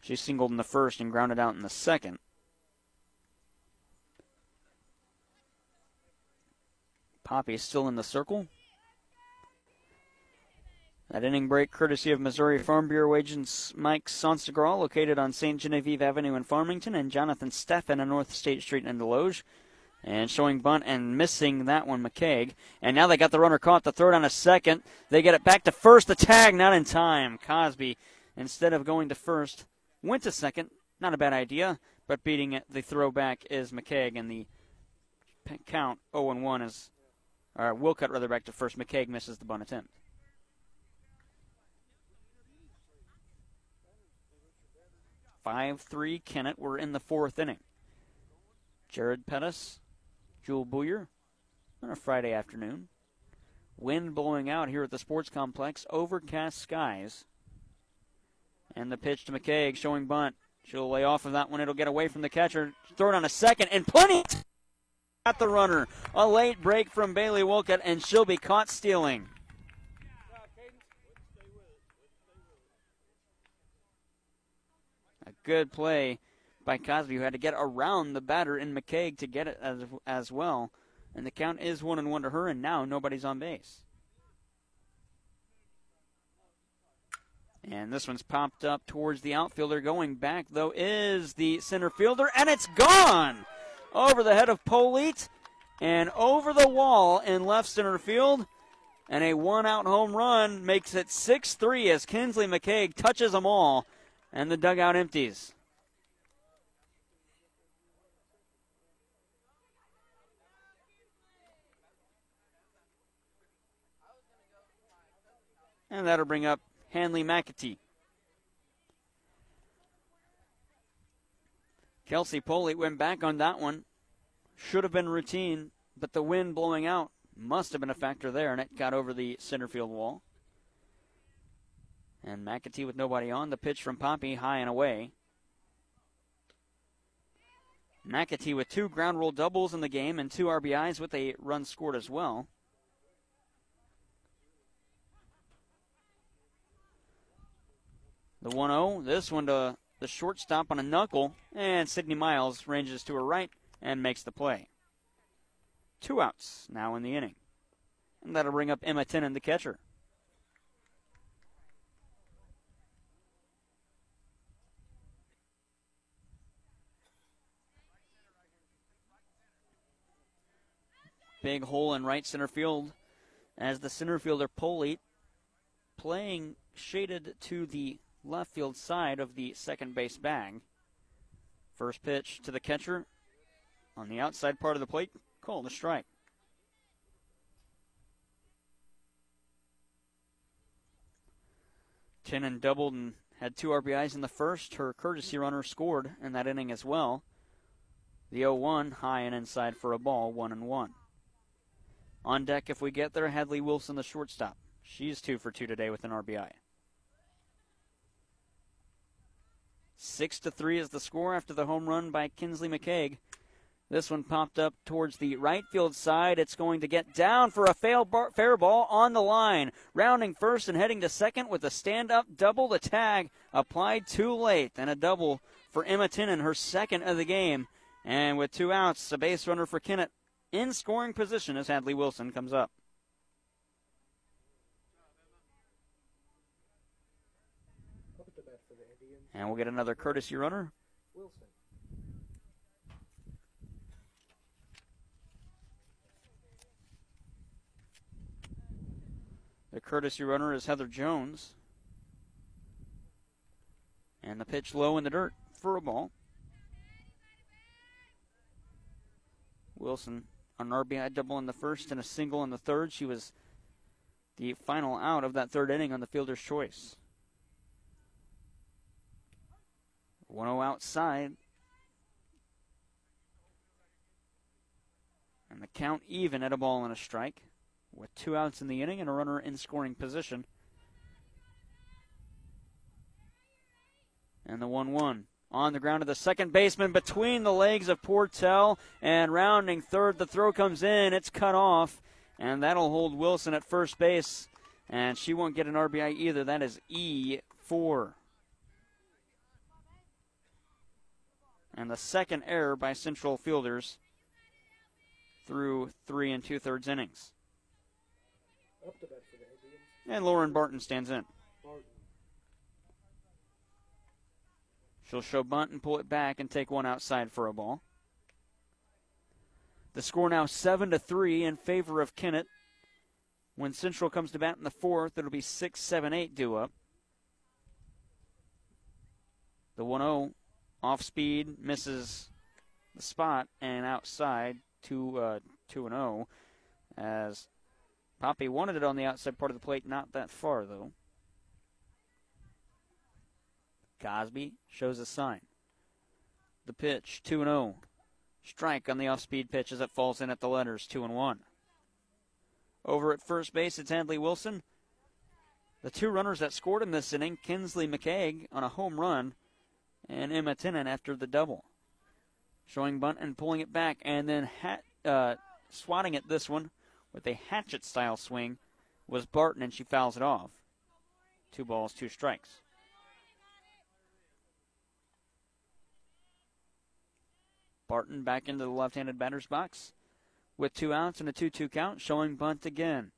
She singled in the first and grounded out in the second. Poppy still in the circle. That inning break, courtesy of Missouri Farm Bureau agents Mike Sonstegral, located on St. Genevieve Avenue in Farmington, and Jonathan Steffen on North State Street in Desloge. And showing bunt and missing that one, McCaig. And now they got the runner caught. The throw down a second. They get it back to first. The tag not in time. Cosby, instead of going to first, went to second. Not a bad idea, but beating it, the throwback is McCaig, and the count 0 and 1 is or Wilcott rather back to first. McCaig misses the bunt attempt. Five three Kennett. We're in the fourth inning. Jared Pettis, Jewel Booyer on a Friday afternoon. Wind blowing out here at the sports complex. Overcast skies. And the pitch to McCaig showing bunt. She'll lay off of that one. It'll get away from the catcher. Throw it on a second and plenty at the runner. A late break from Bailey Wilcott, and she'll be caught stealing. A good play by Cosby, who had to get around the batter in McCaig to get it as, as well. And the count is one and one to her, and now nobody's on base. And this one's popped up towards the outfielder. Going back, though, is the center fielder, and it's gone! over the head of Polite and over the wall in left center field. And a one out home run makes it 6 3 as Kinsley McCaig touches them all, and the dugout empties. And that'll bring up Hanley McAtee. Kelsey Poley went back on that one. Should have been routine, but the wind blowing out must have been a factor there, and it got over the center field wall. And McAtee with nobody on. The pitch from Poppy high and away. McAtee with two ground rule doubles in the game and two RBIs with a run scored as well. The 1 0. This one to the shortstop on a knuckle, and Sydney Miles ranges to her right and makes the play. Two outs now in the inning. And that'll bring up Emma Tinnen, the catcher. Big hole in right center field as the center fielder Polite playing shaded to the left field side of the second base bag. First pitch to the catcher on the outside part of the plate, called a strike. Tinnen doubled and had two RBIs in the first. Her courtesy runner scored in that inning as well. The 0 1 high and inside for a ball, 1 and 1. On deck, if we get there, Hadley Wilson, the shortstop. She's 2 for 2 today with an RBI. Six to three is the score after the home run by Kinsley McCaig. This one popped up towards the right field side. It's going to get down for a fair ball on the line. Rounding first and heading to second with a stand up double. The tag applied too late. And a double for Emma Tinnen, her second of the game. And with two outs, a base runner for Kennett in scoring position as Hadley Wilson comes up. And we'll get another courtesy runner. Wilson. The courtesy runner is Heather Jones. And the pitch low in the dirt for a ball. Wilson, an RBI double in the first and a single in the third. She was the final out of that third inning on the fielder's choice. 1 0 outside. And the count even at a ball and a strike with two outs in the inning and a runner in scoring position. And the 1 1 on the ground to the second baseman between the legs of Portell and rounding third. The throw comes in, it's cut off, and that'll hold Wilson at first base. And she won't get an RBI either. That is E4. And the second error by Central fielders through three and two thirds innings. And Lauren Barton stands in. She'll show bunt and pull it back and take one outside for a ball. The score now seven to three in favor of Kennett. When Central comes to bat in the fourth, it'll be six, seven, eight due up. The 1 0 off speed misses the spot and outside 2 uh, 2 and 0 as Poppy wanted it on the outside part of the plate, not that far though. Cosby shows a sign. The pitch, 2 and 0. Strike on the off speed pitch as it falls in at the letters, 2 and 1. Over at first base, it's Hadley Wilson. The two runners that scored in this inning, Kinsley McCaig on a home run, and Emma Tinnen after the double. Showing bunt and pulling it back, and then hat, uh, swatting at this one with a hatchet style swing was Barton, and she fouls it off. Two balls, two strikes. Barton back into the left handed batter's box with two outs and a 2 2 count, showing bunt again.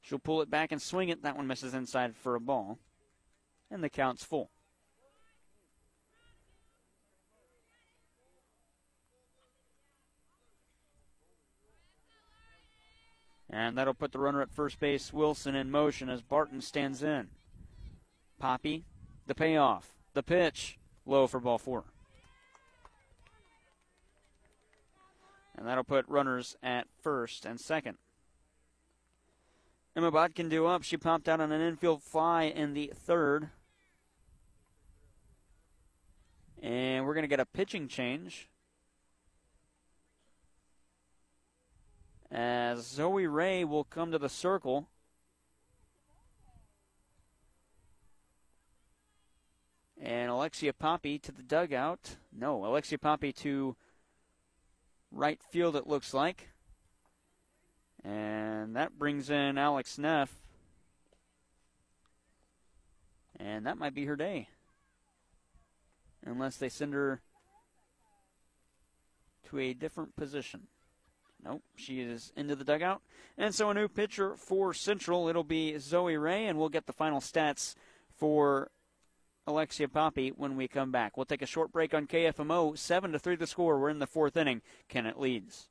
She'll pull it back and swing it. That one misses inside for a ball. And the count's full. And that'll put the runner at first base, Wilson, in motion as Barton stands in. Poppy, the payoff, the pitch, low for ball four. And that'll put runners at first and second. Emma Bodkin do up. She popped out on an infield fly in the third. And we're going to get a pitching change. As Zoe Ray will come to the circle. And Alexia Poppy to the dugout. No, Alexia Poppy to right field, it looks like. And that brings in Alex Neff. And that might be her day. Unless they send her to a different position. Nope, she is into the dugout. And so a new pitcher for Central. It'll be Zoe Ray, and we'll get the final stats for Alexia Poppy when we come back. We'll take a short break on KFMO. 7 to 3 the score. We're in the fourth inning. Kennett leads.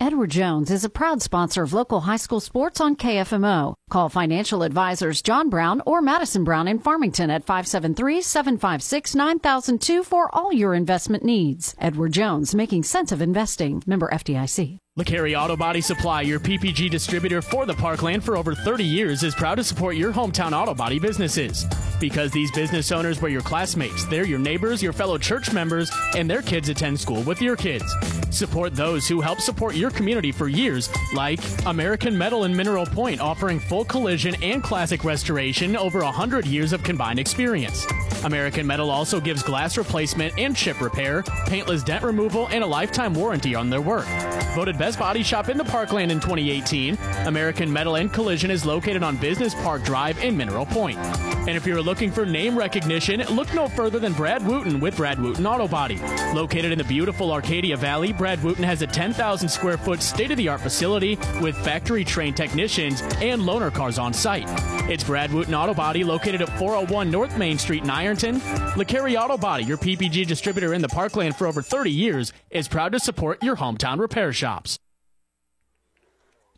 Edward Jones is a proud sponsor of local high school sports on KFMO. Call financial advisors John Brown or Madison Brown in Farmington at 573-756-9002 for all your investment needs. Edward Jones, making sense of investing. Member FDIC. LeCarry Auto Body Supply, your PPG distributor for the Parkland for over 30 years, is proud to support your hometown auto body businesses. Because these business owners were your classmates, they're your neighbors, your fellow church members, and their kids attend school with your kids. Support those who help support your community for years, like American Metal and Mineral Point, offering full collision and classic restoration over 100 years of combined experience. American Metal also gives glass replacement and chip repair, paintless dent removal, and a lifetime warranty on their work. Voted best body shop in the Parkland in 2018, American Metal and Collision is located on Business Park Drive in Mineral Point. And if you're looking for name recognition, look no further than Brad Wooten with Brad Wooten Auto Body. Located in the beautiful Arcadia Valley, Brad Wooten has a 10,000 square foot state of the art facility with factory trained technicians and loaner cars on site. It's Brad Wooten Auto Body located at 401 North Main Street in Ironton. LeCarry Auto Body, your PPG distributor in the Parkland for over 30 years, is proud to support your hometown repair shops.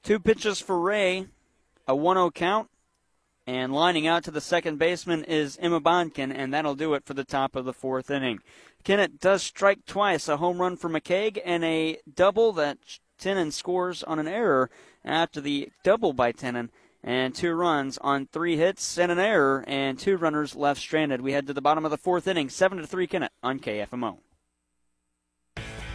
Two pitches for Ray, a 1 0 count, And lining out to the second baseman is Emma Bodkin, and that'll do it for the top of the fourth inning. Kennett does strike twice a home run for McCaig and a double that Tinnen scores on an error after the double by Tinnen and two runs on three hits and an error and two runners left stranded. We head to the bottom of the fourth inning, seven to three Kennett on KFMO.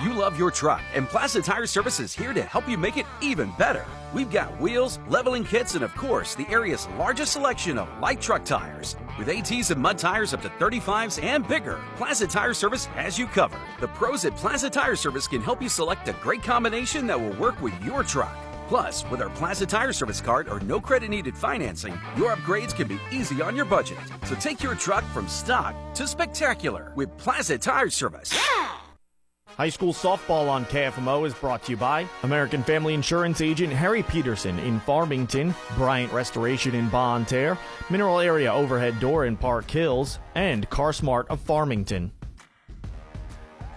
You love your truck, and Plaza Tire Service is here to help you make it even better. We've got wheels, leveling kits, and of course, the area's largest selection of light truck tires. With ATs and mud tires up to 35s and bigger, Plaza Tire Service has you covered. The pros at Plaza Tire Service can help you select a great combination that will work with your truck. Plus, with our Plaza Tire Service card or no credit needed financing, your upgrades can be easy on your budget. So take your truck from stock to spectacular with Plaza Tire Service. High school softball on KFMO is brought to you by American Family Insurance agent Harry Peterson in Farmington, Bryant Restoration in Bonne Terre, Mineral Area Overhead Door in Park Hills, and CarSmart of Farmington.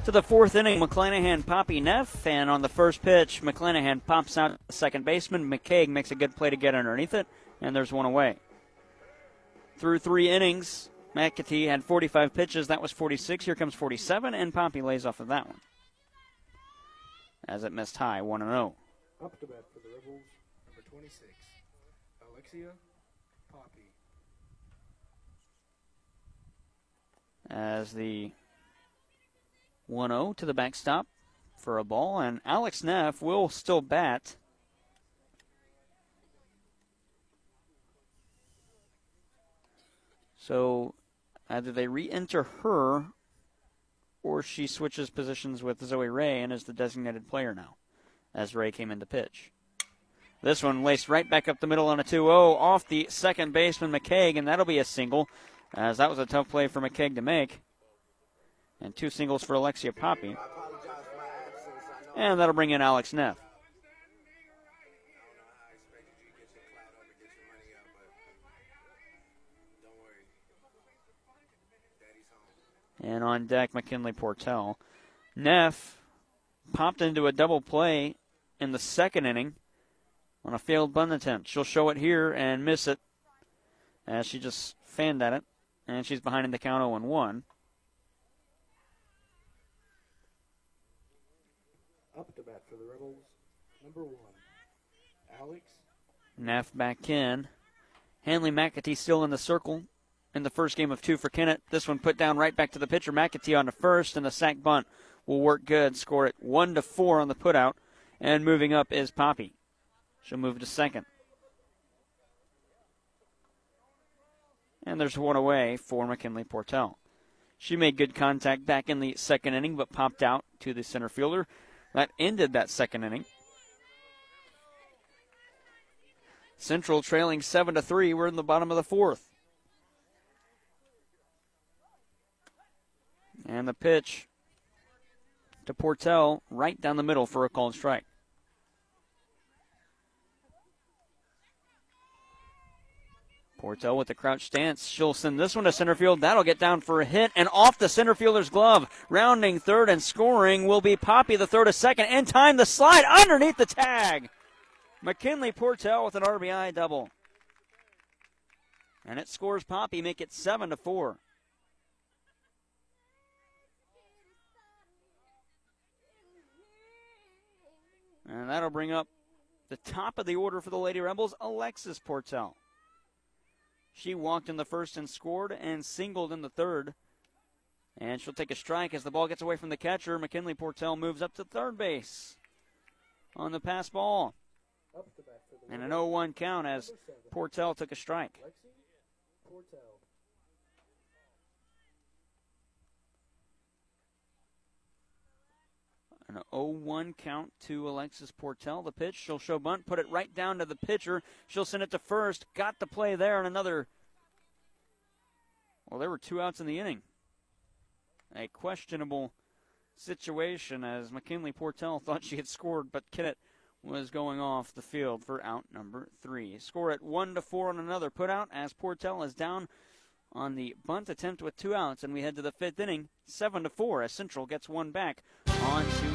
To the fourth inning, McClanahan Poppy Neff, and on the first pitch, McClanahan pops out the second baseman. McCaig makes a good play to get underneath it, and there's one away. Through three innings, McAtee had 45 pitches. That was 46. Here comes 47, and Poppy lays off of that one as it missed high, 1 0. Up to bat for the Rebels, number 26, Alexia Poppy. As the 1 0 to the backstop for a ball, and Alex Neff will still bat. So either they re enter her or she switches positions with Zoe Ray and is the designated player now, as Ray came into pitch. This one laced right back up the middle on a 2 0 off the second baseman McCaig, and that'll be a single, as that was a tough play for McCaig to make. And two singles for Alexia Poppy. And that'll bring in Alex Neff. And on deck, McKinley Portell. Neff popped into a double play in the second inning on a failed bunt attempt. She'll show it here and miss it as she just fanned at it. And she's behind in the count 0 1. Up to bat for the Rebels, number one, Alex. Neff back in. Hanley McAtee still in the circle in the first game of two for Kennett. This one put down right back to the pitcher. McAtee on the first, and the sack bunt will work good. Score it one to four on the putout, and moving up is Poppy. She'll move to second. And there's one away for McKinley Portell. She made good contact back in the second inning, but popped out to the center fielder. That ended that second inning. Central trailing seven to three. We're in the bottom of the fourth. And the pitch to Portell right down the middle for a called strike. Portell with the crouch stance. She'll send this one to center field. That'll get down for a hit and off the center fielder's glove. Rounding third and scoring will be Poppy, the third to second. In time, the slide underneath the tag. McKinley Portell with an RBI double. And it scores Poppy, make it 7 to 4. And that'll bring up the top of the order for the Lady Rebels, Alexis Portell. She walked in the first and scored and singled in the third. And she'll take a strike as the ball gets away from the catcher. McKinley Portell moves up to third base on the pass ball. And an 0 1 count as Portell took a strike. An 0 1 count to Alexis Portell. The pitch. She'll show bunt, put it right down to the pitcher. She'll send it to first. Got the play there, and another. Well, there were two outs in the inning. A questionable situation as McKinley Portell *laughs* thought she had scored, but Kennett was going off the field for out number three. Score at one to four on another putout as Portell is down on the bunt attempt with two outs, and we head to the fifth inning, seven to four as Central gets one back on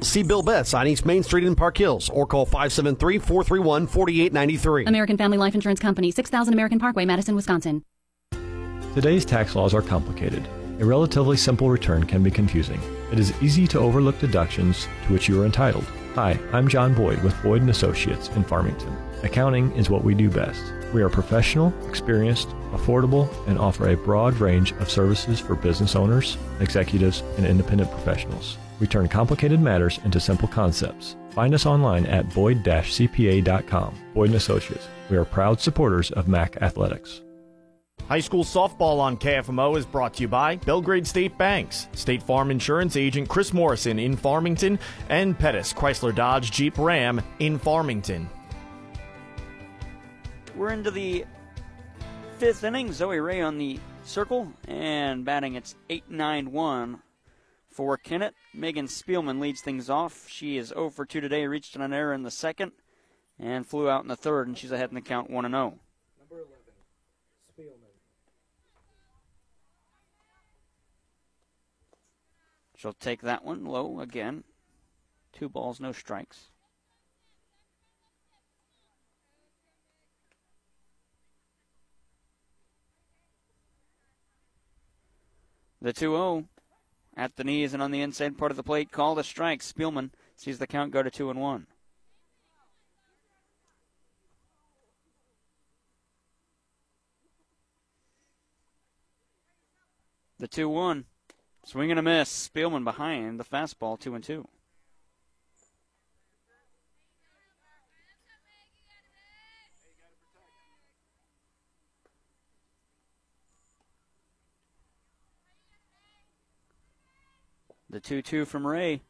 See Bill Betts on East Main Street in Park Hills or call 573 431 4893. American Family Life Insurance Company, 6000 American Parkway, Madison, Wisconsin. Today's tax laws are complicated. A relatively simple return can be confusing. It is easy to overlook deductions to which you are entitled. Hi, I'm John Boyd with Boyd and Associates in Farmington. Accounting is what we do best. We are professional, experienced, affordable, and offer a broad range of services for business owners, executives, and independent professionals. We turn complicated matters into simple concepts. Find us online at boyd-cpa.com. Boyd and Associates. We are proud supporters of MAC Athletics. High school softball on KFMO is brought to you by Belgrade State Banks, State Farm Insurance agent Chris Morrison in Farmington, and Pettis Chrysler Dodge Jeep Ram in Farmington. We're into the fifth inning. Zoe Ray on the circle and batting it's 8 9 1 for Kennett. Megan Spielman leads things off. She is 0 for 2 today, reached an error in the second, and flew out in the third, and she's ahead in the count 1 0. She'll take that one low again. Two balls, no strikes. The 2 0 at the knees and on the inside part of the plate. Called a strike. Spielman sees the count go to 2 and 1. The 2 1. Swing and a miss. Spielman behind the fastball, 2 and 2. The 2 2 from Ray.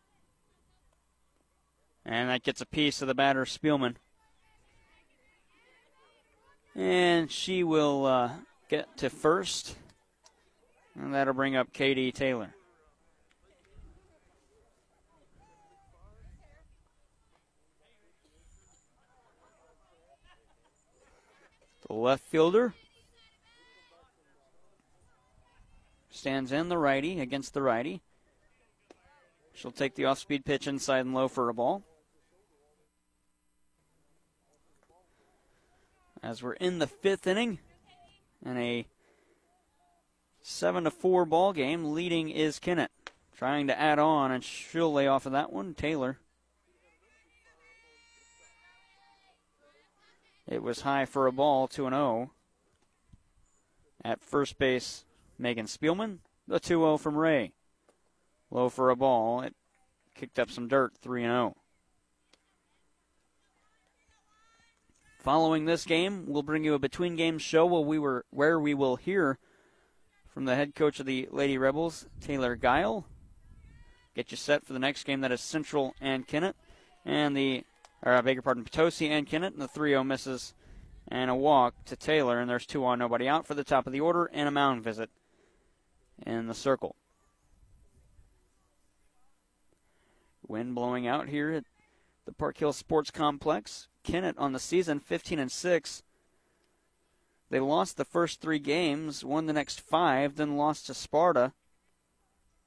And that gets a piece of the batter, Spielman. And she will uh, get to first. And that'll bring up Katie Taylor. The left fielder stands in the righty against the righty. She'll take the off speed pitch inside and low for a ball. As we're in the fifth inning and a seven to four ball game, leading is Kennett. Trying to add on, and she'll lay off of that one. Taylor. It was high for a ball, 2 0. At first base, Megan Spielman. The 2 0 from Ray. Low for a ball. It kicked up some dirt, 3 0. Following this game, we'll bring you a between games show where we were where we will hear from the head coach of the Lady Rebels, Taylor Guile. Get you set for the next game that is Central and Kennett, And the or I beg your pardon, Potosi and Kennett, and the 3 0 misses and a walk to Taylor, and there's two on, nobody out for the top of the order, and a mound visit in the circle. Wind blowing out here at the Park Hill Sports Complex. Kennett on the season, 15 and 6. They lost the first three games, won the next five, then lost to Sparta,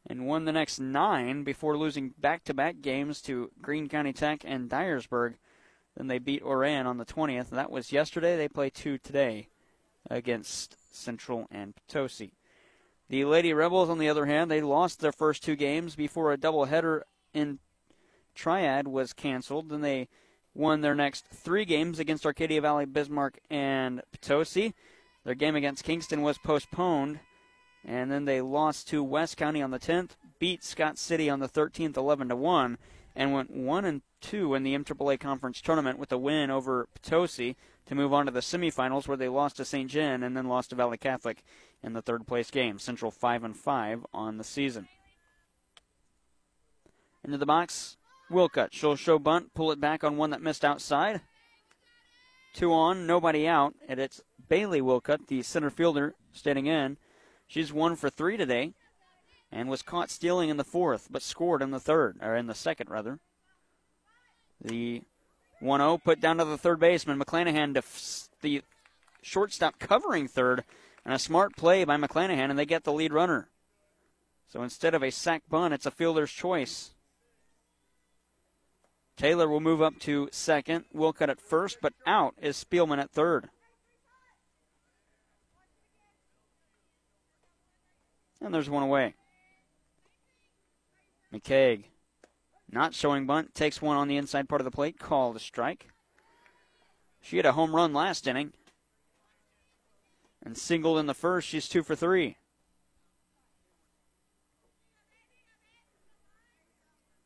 and won the next nine before losing back to back games to Greene County Tech and Dyersburg. Then they beat Oran on the 20th. That was yesterday. They play two today against Central and Potosi. The Lady Rebels, on the other hand, they lost their first two games before a doubleheader in Triad was canceled. Then they won their next three games against Arcadia Valley, Bismarck, and Potosi. Their game against Kingston was postponed, and then they lost to West County on the 10th, beat Scott City on the 13th, 11 to one, and went one and two in the MAAA conference tournament with a win over Potosi to move on to the semifinals where they lost to St. John and then lost to Valle Catholic in the third place game. Central 5 and 5 on the season. Into the box, Wilcutt. She'll show bunt, pull it back on one that missed outside. Two on, nobody out, and it's Bailey Wilcutt, the center fielder, standing in. She's one for three today and was caught stealing in the fourth, but scored in the third, or in the second, rather. The 1 0 put down to the third baseman. McClanahan, the shortstop covering third, and a smart play by McClanahan, and they get the lead runner. So instead of a sack bunt, it's a fielder's choice. Taylor will move up to second. Wilcutt at first, but out is Spielman at third. And there's one away. McCaig not showing bunt, takes one on the inside part of the plate, called a strike. She had a home run last inning. And singled in the first, she's two for three.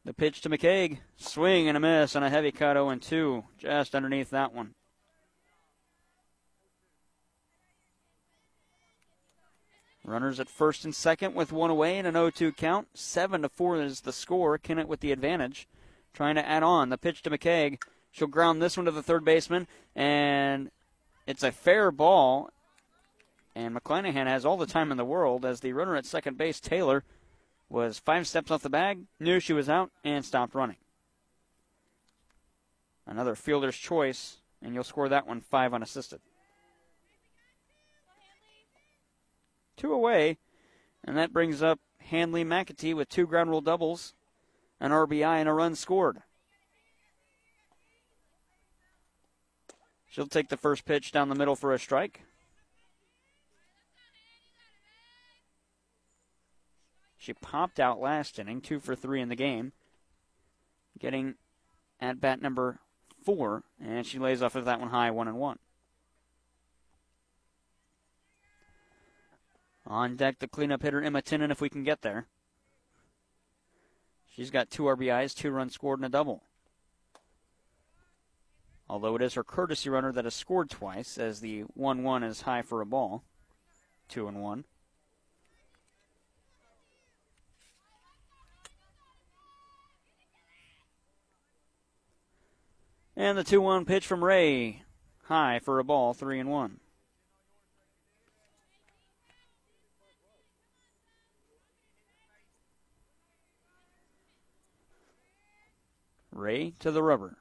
The pitch to McCaig. Swing and a miss and a heavy cut 0 2, just underneath that one. Runners at first and second with one away and an 0-2 count. Seven to four is the score. Kennett with the advantage, trying to add on. The pitch to McCaig. She'll ground this one to the third baseman, and it's a fair ball. And McClanahan has all the time in the world as the runner at second base, Taylor, was five steps off the bag, knew she was out, and stopped running. Another fielder's choice, and you'll score that one five unassisted. two away, and that brings up Hanley McAtee with two ground rule doubles, an RBI, and a run scored. She'll take the first pitch down the middle for a strike. She popped out last inning, two for three in the game, getting at bat number four, and she lays off of that one high, one and one. On deck, the cleanup hitter, Emma Tinnen, if we can get there. She's got two RBIs, two runs scored, and a double. Although it is her courtesy runner that has scored twice, as the 1 1 is high for a ball. 2 and 1. And the 2 1 pitch from Ray. High for a ball, 3 and 1. Ray to the rubber.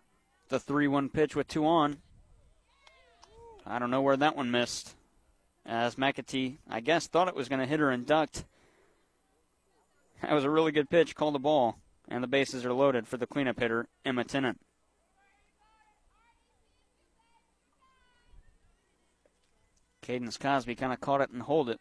The 3 1 pitch with two on. I don't know where that one missed. As McAtee, I guess, thought it was going to hit her and ducked. That was a really good pitch. Called the ball. And the bases are loaded for the cleanup hitter, Emma Tinnen. Cadence Cosby kind of caught it and hold it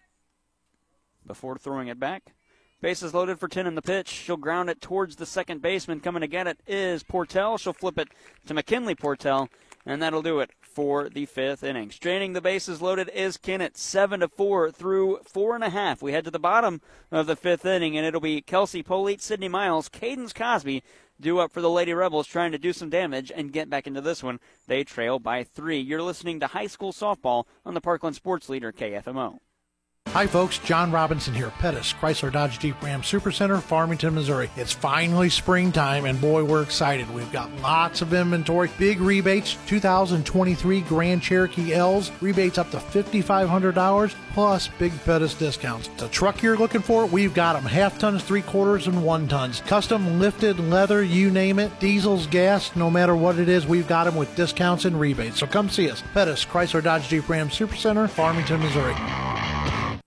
before throwing it back. Bases loaded for Tinnen the pitch. She'll ground it towards the second baseman. Coming to get it is Portell. She'll flip it to McKinley Portell, and that'll do it for the fifth inning. Straining the bases loaded is Kennett. Seven to four through four and a half. We head to the bottom of the fifth inning, and it'll be Kelsey Polite, Sydney Miles, Cadence Cosby due up for the Lady Rebels trying to do some damage and get back into this one. They trail by three. You're listening to high school softball on the Parkland Sports Leader KFMO. Hi, folks. John Robinson here. Pettis, Chrysler Dodge Jeep Ram Supercenter, Farmington, Missouri. It's finally springtime, and boy, we're excited. We've got lots of inventory, big rebates, 2023 Grand Cherokee L's, rebates up to $5,500, plus big Pettis discounts. The truck you're looking for, we've got them half tons, three quarters, and one tons. Custom lifted leather, you name it. Diesels, gas, no matter what it is, we've got them with discounts and rebates. So come see us. Pettis, Chrysler Dodge Jeep Ram Supercenter, Farmington, Missouri.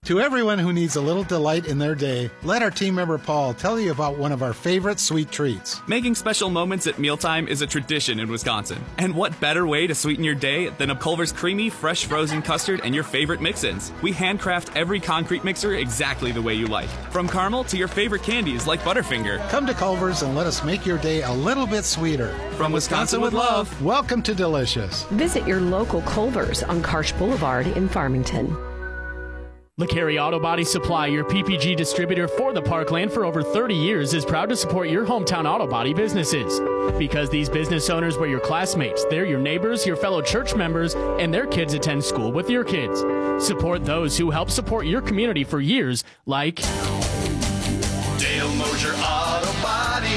To everyone who needs a little delight in their day, let our team member Paul tell you about one of our favorite sweet treats. Making special moments at mealtime is a tradition in Wisconsin. And what better way to sweeten your day than a Culver's creamy, fresh frozen custard and your favorite mix ins? We handcraft every concrete mixer exactly the way you like. From caramel to your favorite candies like Butterfinger. Come to Culver's and let us make your day a little bit sweeter. From Wisconsin with love. Welcome to Delicious. Visit your local Culver's on Karsch Boulevard in Farmington. LeCarry Auto Body Supply, your PPG distributor for the Parkland for over 30 years, is proud to support your hometown auto body businesses. Because these business owners were your classmates, they're your neighbors, your fellow church members, and their kids attend school with your kids. Support those who help support your community for years, like Dale Mosier Auto Body.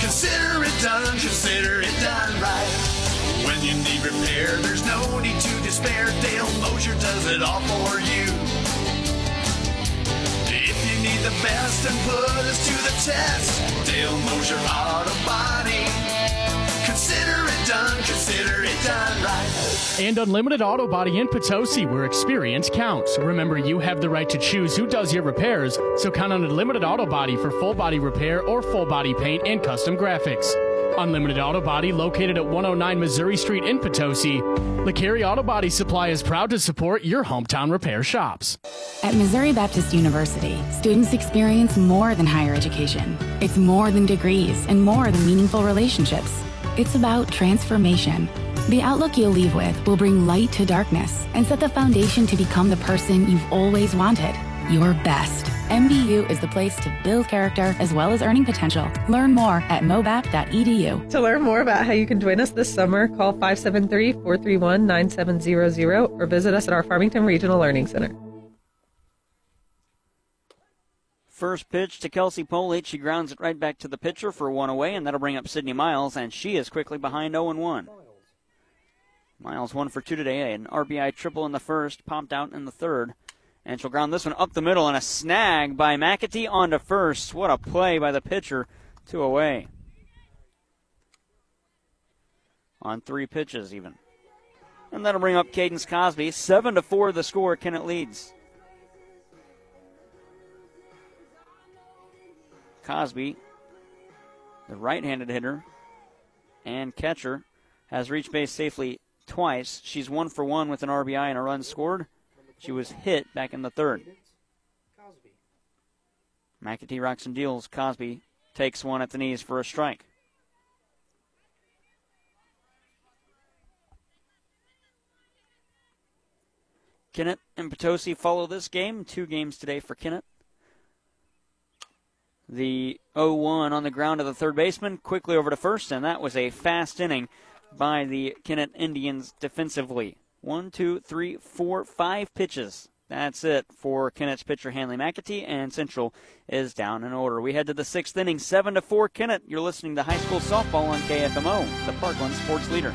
Consider it done, consider it done right. When you need repair, there's no need to despair. Dale Mosier does it all for you. The best and put us to the test, Dale Mosier Auto Body. Consider it done, consider it done right. and Unlimited Auto Body in Potosi, where experience counts. Remember, you have the right to choose who does your repairs, so count on Unlimited Auto Body for full body repair or full body paint and custom graphics. Unlimited Auto Body, located at 109 Missouri Street in Potosi, LeCarry Auto Body Supply is proud to support your hometown repair shops. At Missouri Baptist University, students experience more than higher education. It's more than degrees and more than meaningful relationships. It's about transformation. The outlook you'll leave with will bring light to darkness and set the foundation to become the person you've always wanted, your best. MBU is the place to build character as well as earning potential. Learn more at mobap.edu. To learn more about how you can join us this summer, call 573 431 9700 or visit us at our Farmington Regional Learning Center. First pitch to Kelsey Polate. She grounds it right back to the pitcher for one away, and that'll bring up Sydney Miles, and she is quickly behind 0 1. Miles one for two today, an RBI triple in the first, popped out in the third. And she'll ground this one up the middle and a snag by McAtee onto first. What a play by the pitcher. Two away. On three pitches, even. And that'll bring up Cadence Cosby. Seven to four the score. Kennett leads. Cosby, the right-handed hitter and catcher, has reached base safely twice. She's one for one with an RBI and a run scored. She was hit back in the third. McAtee rocks and deals. Cosby takes one at the knees for a strike. Kennett and Potosi follow this game. Two games today for Kennett. The 0 1 on the ground of the third baseman, quickly over to first, and that was a fast inning by the Kennett Indians defensively. One, two, three, four, five pitches. That's it for Kennett's pitcher Hanley McAtee, and Central is down in order. We head to the sixth inning, seven to four. Kennett, you're listening to high school softball on KFMO, the Parkland Sports Leader.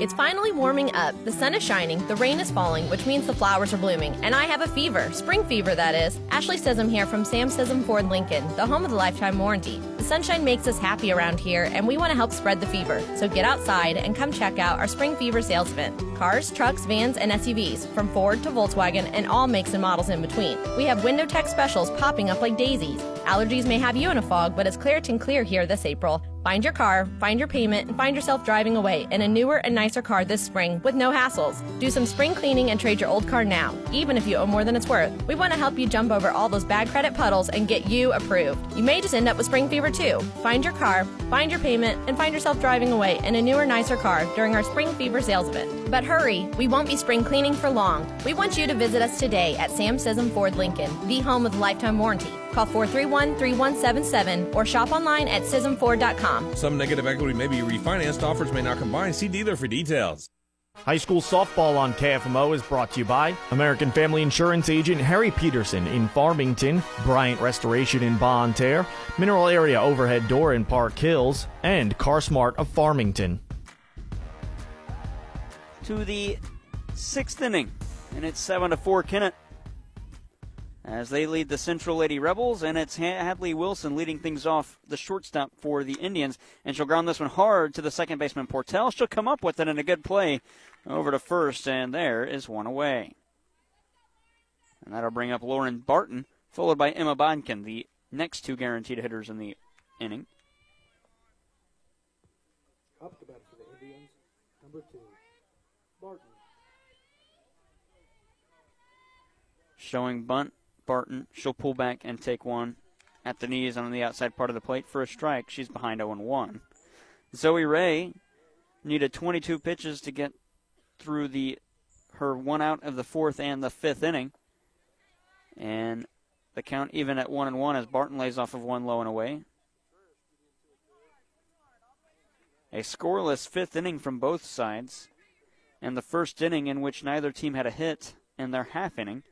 It's finally warming up. The sun is shining, the rain is falling, which means the flowers are blooming, and I have a fever. Spring fever, that is. Ashley Sism here from Sam Sism Ford Lincoln, the home of the lifetime warranty. Sunshine makes us happy around here, and we want to help spread the fever. So get outside and come check out our spring fever sales event. Cars, trucks, vans, and SUVs, from Ford to Volkswagen, and all makes and models in between. We have window tech specials popping up like daisies. Allergies may have you in a fog, but it's Claritin Clear here this April. Find your car, find your payment, and find yourself driving away in a newer and nicer car this spring with no hassles. Do some spring cleaning and trade your old car now, even if you owe more than it's worth. We want to help you jump over all those bad credit puddles and get you approved. You may just end up with spring fever too. Find your car, find your payment, and find yourself driving away in a newer, nicer car during our spring fever sales event. But hurry, we won't be spring cleaning for long. We want you to visit us today at Sam Sism Ford Lincoln, the home with lifetime warranty. Call 431 3177 or shop online at SismFord.com. Some negative equity may be refinanced. Offers may not combine. See dealer for details. High school softball on KFMO is brought to you by American Family Insurance agent Harry Peterson in Farmington, Bryant Restoration in Bonne Terre, Mineral Area Overhead Door in Park Hills, and CarSmart of Farmington. To the sixth inning, and it's seven to four. Kennett as they lead the Central Lady Rebels, and it's Hadley Wilson leading things off the shortstop for the Indians, and she'll ground this one hard to the second baseman Portell. She'll come up with it in a good play over to first, and there is one away. And that'll bring up Lauren Barton, followed by Emma Bodkin, the next two guaranteed hitters in the inning. Up to bat for the Indians, number two, Barton. Showing bunt Barton. She'll pull back and take one at the knees on the outside part of the plate for a strike. She's behind 0 1. Zoe Ray needed 22 pitches to get through the her one out of the fourth and the fifth inning. And the count even at 1 and 1 as Barton lays off of one low and away. A scoreless fifth inning from both sides, and the first inning in which neither team had a hit in their half inning.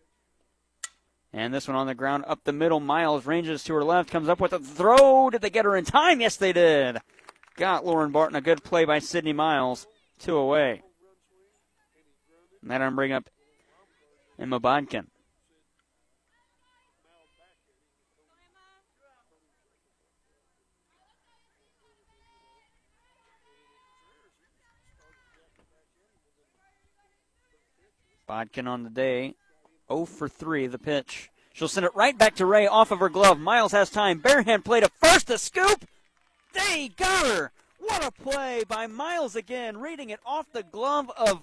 And this one on the ground up the middle. Miles ranges to her left, comes up with a throw. Did they get her in time? Yes, they did. Got Lauren Barton. A good play by Sydney Miles. Two away. And that I'm bring up Emma Bodkin. Bodkin on the day 0 for 3, the pitch. She'll send it right back to Ray off of her glove. Miles has time. Barehand play to first. The scoop. They got her. What a play by Miles again, reading it off the glove of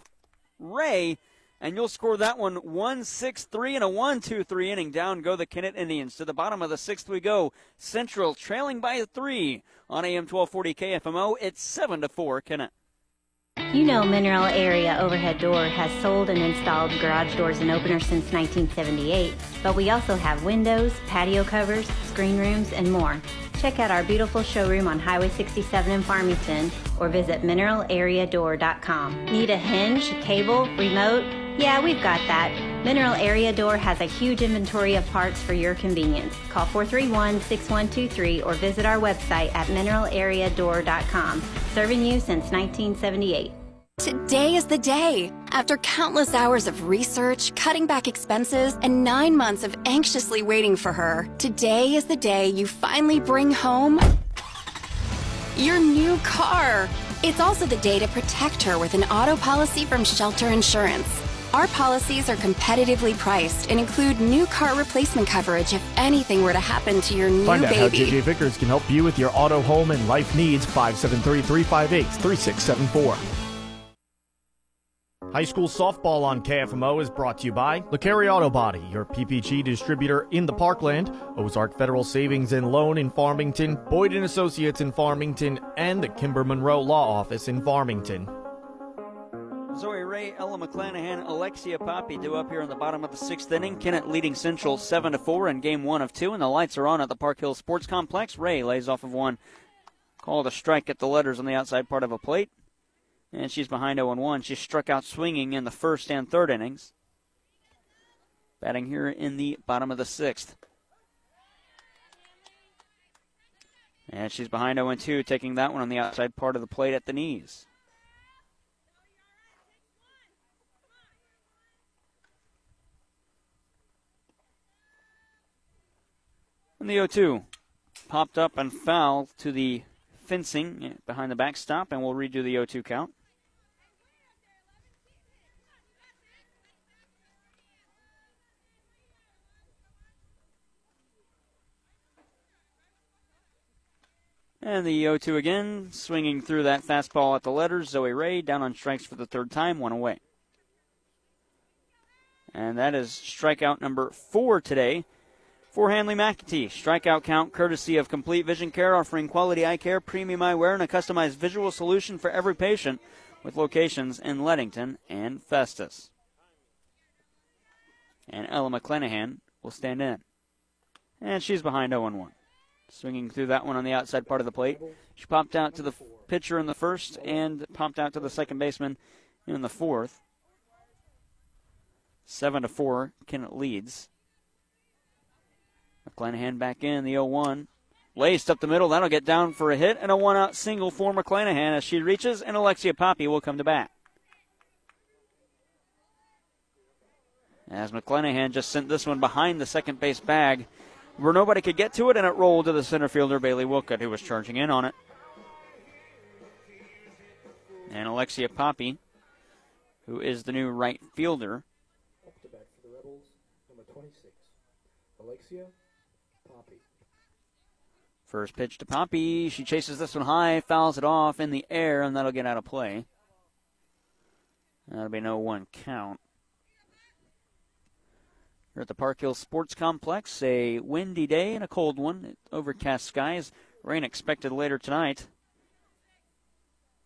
Ray. And you'll score that one 1 6 3 and a 1 2 3 inning. Down go the Kennett Indians. To the bottom of the sixth we go. Central trailing by three on AM 1240 KFMO. It's 7 to 4 Kennett. You know Mineral Area Overhead Door has sold and installed garage doors and openers since 1978, but we also have windows, patio covers, screen rooms, and more. Check out our beautiful showroom on Highway 67 in Farmington or visit mineralareadoor.com. Need a hinge, cable, remote? Yeah, we've got that. Mineral Area Door has a huge inventory of parts for your convenience. Call 431-6123 or visit our website at mineralareadoor.com. Serving you since 1978. Today is the day. After countless hours of research, cutting back expenses, and nine months of anxiously waiting for her, today is the day you finally bring home your new car. It's also the day to protect her with an auto policy from Shelter Insurance. Our policies are competitively priced and include new car replacement coverage if anything were to happen to your new Find out baby. how JJ Vickers can help you with your auto, home, and life needs. 573 358 3674. High school softball on KFMO is brought to you by LeCarry Auto Body, your PPG distributor in the Parkland, Ozark Federal Savings and Loan in Farmington, Boyd Associates in Farmington, and the Kimber Monroe Law Office in Farmington. Zoe Ray, Ella McClanahan, Alexia Poppy do up here in the bottom of the sixth inning. Kennett leading Central seven to four in game one of two, and the lights are on at the Park Hill Sports Complex. Ray lays off of one, called a strike at the letters on the outside part of a plate, and she's behind 0 1. She struck out swinging in the first and third innings. Batting here in the bottom of the sixth. And she's behind 0 2, taking that one on the outside part of the plate at the knees. And the 0 2 popped up and foul to the fencing behind the backstop, and we'll redo the 0 2 count. And the 0 2 again, swinging through that fastball at the letters. Zoe Ray down on strikes for the third time, one away. And that is strikeout number four today for Hanley McAtee. Strikeout count courtesy of Complete Vision Care, offering quality eye care, premium eyewear, and a customized visual solution for every patient with locations in Leadington and Festus. And Ella McClanahan will stand in. And she's behind 0 1. Swinging through that one on the outside part of the plate. She popped out to the pitcher in the first and popped out to the second baseman in the fourth. Seven to four, Kennett leads. McClanahan back in the 0-1. Laced up the middle, that'll get down for a hit and a one-out single for McClanahan as she reaches, and Alexia Poppy will come to bat. As McClanahan just sent this one behind the second base bag where nobody could get to it, and it rolled to the center fielder, Bailey Wilcott, who was charging in on it. And Alexia Poppy, who is the new right fielder. Up to bat for the Rebels, number 26, Alexia Poppy. First pitch to Poppy. She chases this one high, fouls it off in the air, and that'll get out of play. That'll be no one count. We're at the Park Hill Sports Complex. A windy day and a cold one. Overcast skies. Rain expected later tonight.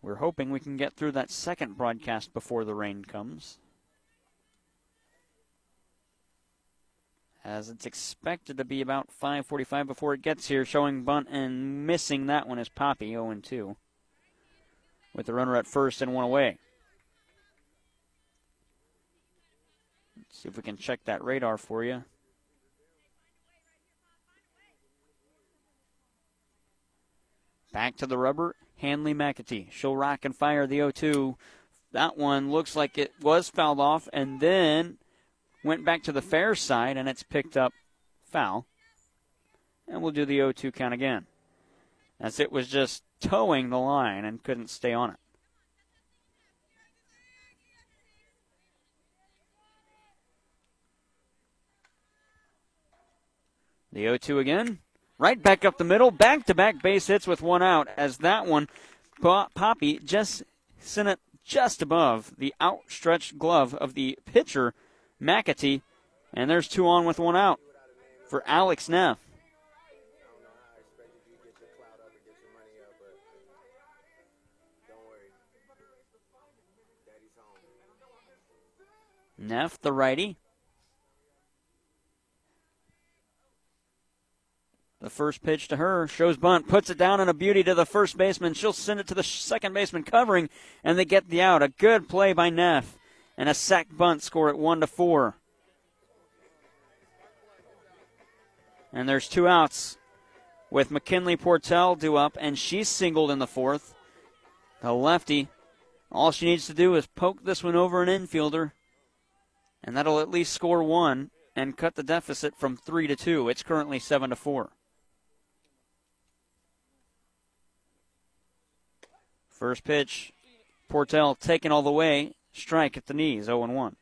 We're hoping we can get through that second broadcast before the rain comes. As it's expected to be about 5:45 before it gets here, showing bunt and missing that one is Poppy 0 2, with the runner at first and one away. Let's see if we can check that radar for you. Back to the rubber, Hanley McAtee. She'll rock and fire the 0 2. That one looks like it was fouled off and then went back to the fair side and it's picked up foul. And we'll do the 0 2 count again. As it was just towing the line and couldn't stay on it. The 0 2 again. Right back up the middle. Back to back base hits with one out as that one, Poppy just sent it just above the outstretched glove of the pitcher, McAtee. And there's two on with one out for Alex Neff. Neff, the righty, The first pitch to her shows bunt, puts it down in a beauty to the first baseman. She'll send it to the second baseman covering, and they get the out. A good play by Neff, and a sac bunt score at one to four. And there's two outs with McKinley Portell due up, and she's singled in the fourth. The lefty, all she needs to do is poke this one over an infielder, and that'll at least score one and cut the deficit from three to two. It's currently seven to four. First pitch, Portell taken all the way, strike at the knees, 0 1.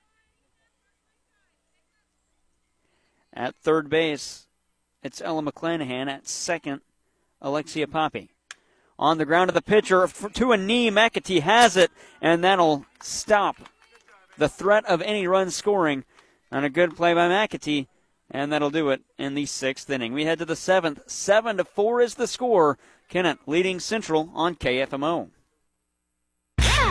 At third base, it's Ella McClanahan. At second, Alexia Poppy. On the ground of the pitcher to a knee, McAtee has it, and that'll stop the threat of any run scoring on a good play by McAtee, and that'll do it in the sixth inning. We head to the seventh. Seven to four is the score. Kennett leading Central on KFMO. Ah!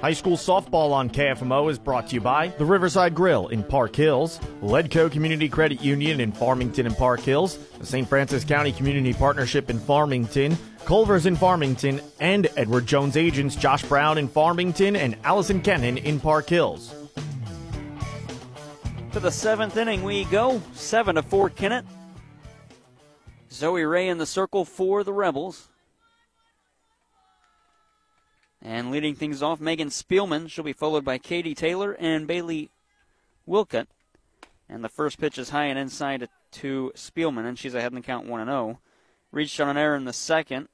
High school softball on KFMO is brought to you by the Riverside Grill in Park Hills, Leadco Community Credit Union in Farmington and Park Hills, the St. Francis County Community Partnership in Farmington, Culver's in Farmington, and Edward Jones agents Josh Brown in Farmington and Allison Kennan in Park Hills. To the seventh inning we go. Seven to four Kennett. Zoe Ray in the circle for the Rebels. And leading things off, Megan Spielman. She'll be followed by Katie Taylor and Bailey Wilcott. And the first pitch is high and inside to Spielman, and she's ahead in the count 1 0. Reached on an error in the second,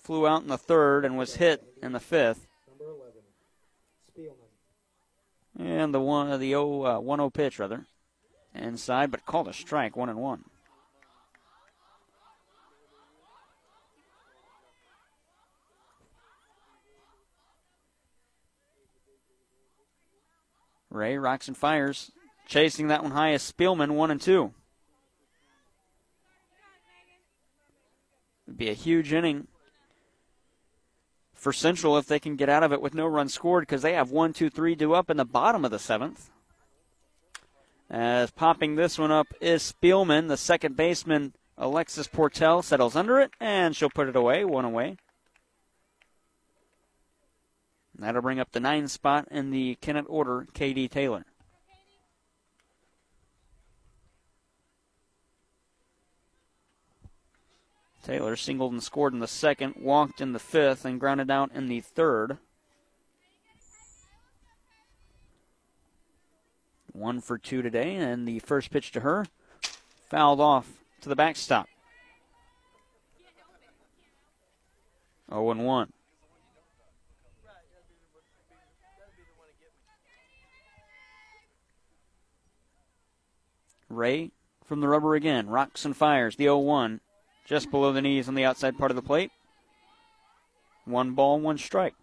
flew out in the third, and was hit in the fifth. And the one, the 0, uh, 1-0 pitch rather, inside, but called a strike, one and one. Ray rocks and fires, chasing that one high is Spielman, one and two. It'd be a huge inning for Central if they can get out of it with no runs scored because they have one, two, three due up in the bottom of the seventh. As popping this one up is Spielman, the second baseman Alexis Portell settles under it and she'll put it away, one away. That'll bring up the nine spot in the Kennett order, Katie Taylor. Taylor singled and scored in the second, walked in the fifth, and grounded out in the third. One for two today, and the first pitch to her fouled off to the backstop. 0 and 1. Ray from the rubber again. Rocks and fires. The 0 1. Just below the knees on the outside part of the plate. One ball, one strike.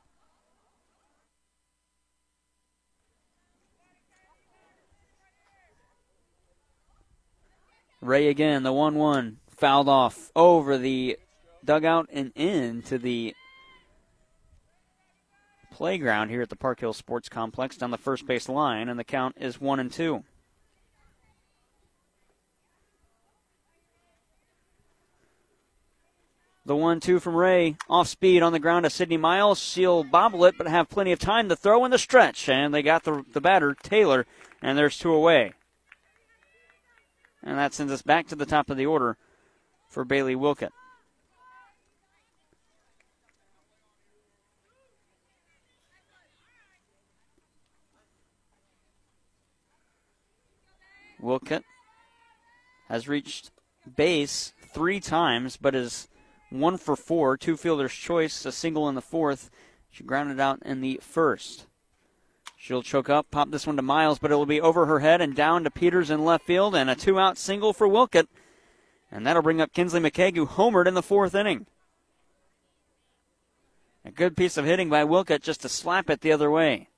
Ray again, the 1 1. Fouled off over the dugout and into the playground here at the Park Hill Sports Complex down the first base line, and the count is 1 and 2. The one two from Ray off speed on the ground to Sydney Miles. She'll bobble it, but have plenty of time to throw in the stretch. And they got the, the batter, Taylor, and there's two away. And that sends us back to the top of the order for Bailey Wilcott. Wilcott has reached base three times, but is one for four, two fielders' choice, a single in the fourth. She grounded out in the first. She'll choke up, pop this one to Miles, but it'll be over her head and down to Peters in left field, and a two out single for Wilcott. And that'll bring up Kinsley McCaig, who homered in the fourth inning. A good piece of hitting by Wilcott just to slap it the other way.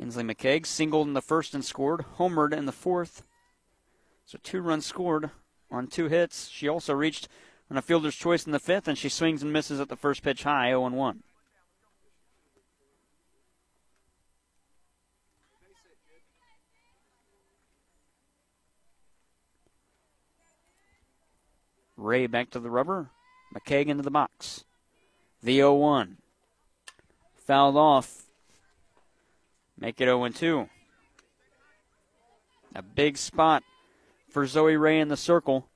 Kinsley McCaig singled in the first and scored, homered in the fourth. So two runs scored on two hits. She also reached on a fielder's choice in the fifth, and she swings and misses at the first pitch high, 0 1. Ray back to the rubber. McCaig into the box. The 0 1. Fouled off Make it 0 2. A big spot for Zoe Ray in the circle.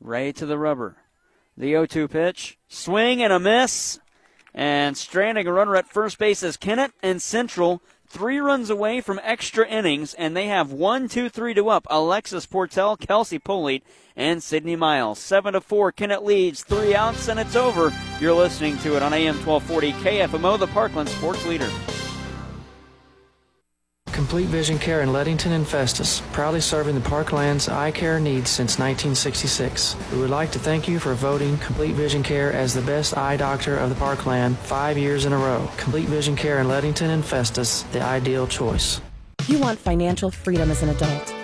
Ray to the rubber. The 0 2 pitch. Swing and a miss. And stranding a runner at first base is Kennett and Central three runs away from extra innings, and they have one, two, three to up. Alexis Portell, Kelsey Polite, and Sydney Miles. Seven to four. Kennett leads, three outs, and it's over. You're listening to it on AM 1240 KFMO, the Parkland Sports Leader. Complete Vision Care in Leadington and Festus, proudly serving the Parkland's eye care needs since 1966. We would like to thank you for voting Complete Vision Care as the best eye doctor of the Parkland five years in a row. Complete Vision Care in Leadington and Festus, the ideal choice. You want financial freedom as an adult.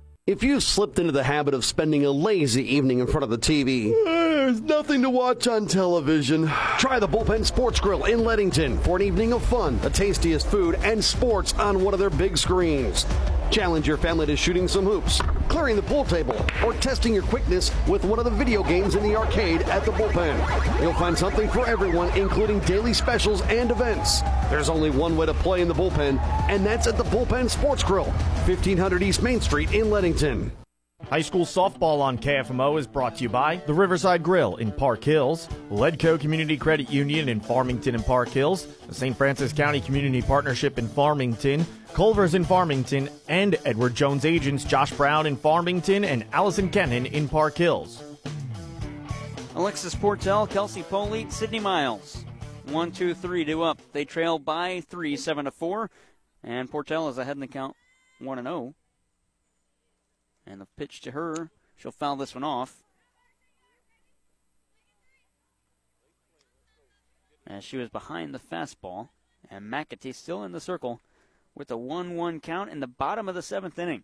If you've slipped into the habit of spending a lazy evening in front of the TV, there's nothing to watch on television. Try the Bullpen Sports Grill in Leadington for an evening of fun, the tastiest food, and sports on one of their big screens. Challenge your family to shooting some hoops, clearing the pool table, or testing your quickness with one of the video games in the arcade at the bullpen. You'll find something for everyone, including daily specials and events. There's only one way to play in the bullpen, and that's at the Bullpen Sports Grill, 1500 East Main Street in Leadington. High school softball on KFMO is brought to you by the Riverside Grill in Park Hills, Leadco Community Credit Union in Farmington and Park Hills, the St. Francis County Community Partnership in Farmington, Culver's in Farmington, and Edward Jones agents Josh Brown in Farmington and Allison Kennan in Park Hills. Alexis Portell, Kelsey Polite, Sydney Miles. One, two, three, two up. They trail by three, seven to four, and Portell is ahead in the count, one and zero. Oh. And the pitch to her, she'll foul this one off. As she was behind the fastball, and McAtee still in the circle with a 1 1 count in the bottom of the seventh inning.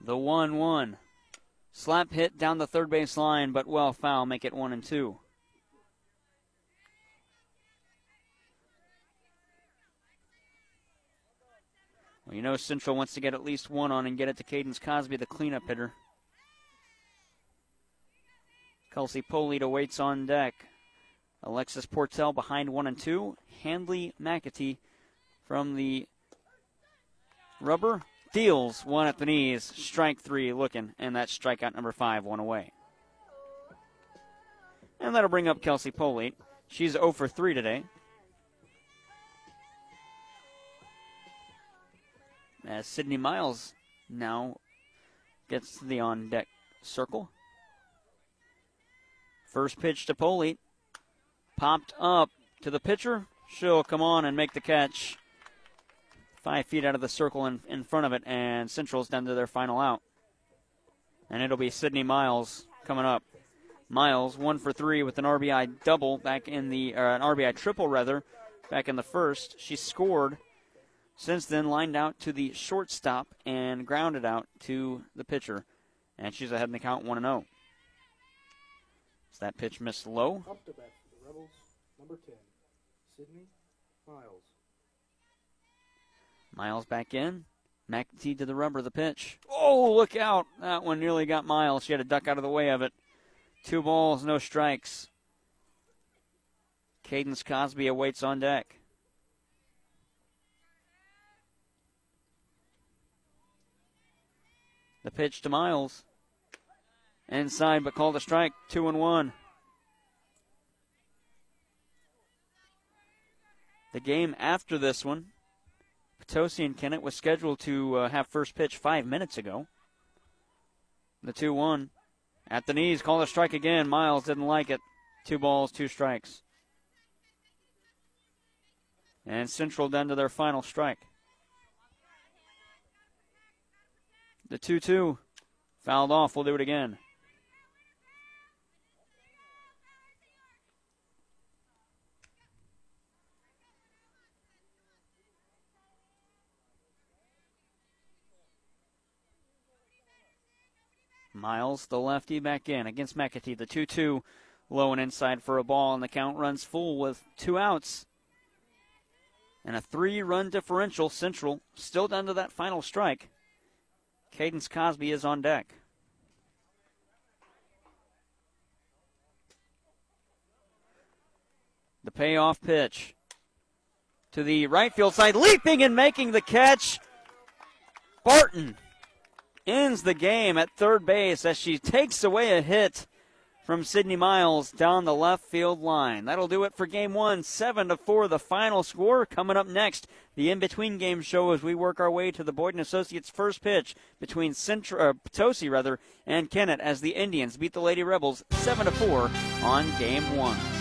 The 1 1. Slap hit down the third base line, but well foul, make it 1 and 2. Well, you know Central wants to get at least one on and get it to Cadence Cosby, the cleanup hitter. Kelsey Polite awaits on deck. Alexis Portell behind one and two. Hanley McAtee from the rubber deals one at the knees. Strike three looking, and that's strikeout number five, one away. And that'll bring up Kelsey Polite. She's 0 for 3 today. As Sydney Miles now gets to the on deck circle. First pitch to Polite. Popped up to the pitcher. She'll come on and make the catch. Five feet out of the circle in, in front of it, and Central's down to their final out. And it'll be Sydney Miles coming up. Miles, one for three with an RBI double back in the, uh, an RBI triple rather, back in the first. She scored since then, lined out to the shortstop and grounded out to the pitcher. And she's ahead in the count 1 0. So that pitch missed low. Up to bat for the Rebels, number 10, Sydney Miles. Miles back in. McAtee to the rubber, the pitch. Oh, look out. That one nearly got Miles. She had to duck out of the way of it. Two balls, no strikes. Cadence Cosby awaits on deck. The pitch to Miles. Inside, but called a strike. Two and one. The game after this one, Potosi and Kennett was scheduled to uh, have first pitch five minutes ago. The 2 1. At the knees, called a strike again. Miles didn't like it. Two balls, two strikes. And Central down to their final strike. The 2 2. Fouled off. We'll do it again. Miles, the lefty, back in against McAtee. The 2 2 low and inside for a ball, and the count runs full with two outs. And a three run differential. Central still down to that final strike. Cadence Cosby is on deck. The payoff pitch to the right field side, leaping and making the catch. Barton ends the game at third base as she takes away a hit from Sydney Miles down the left field line. That'll do it for game one. Seven to four, the final score. Coming up next, the in-between game show as we work our way to the Boyden Associates first pitch between Central, uh, Potosi rather, and Kennett as the Indians beat the Lady Rebels seven to four on game one.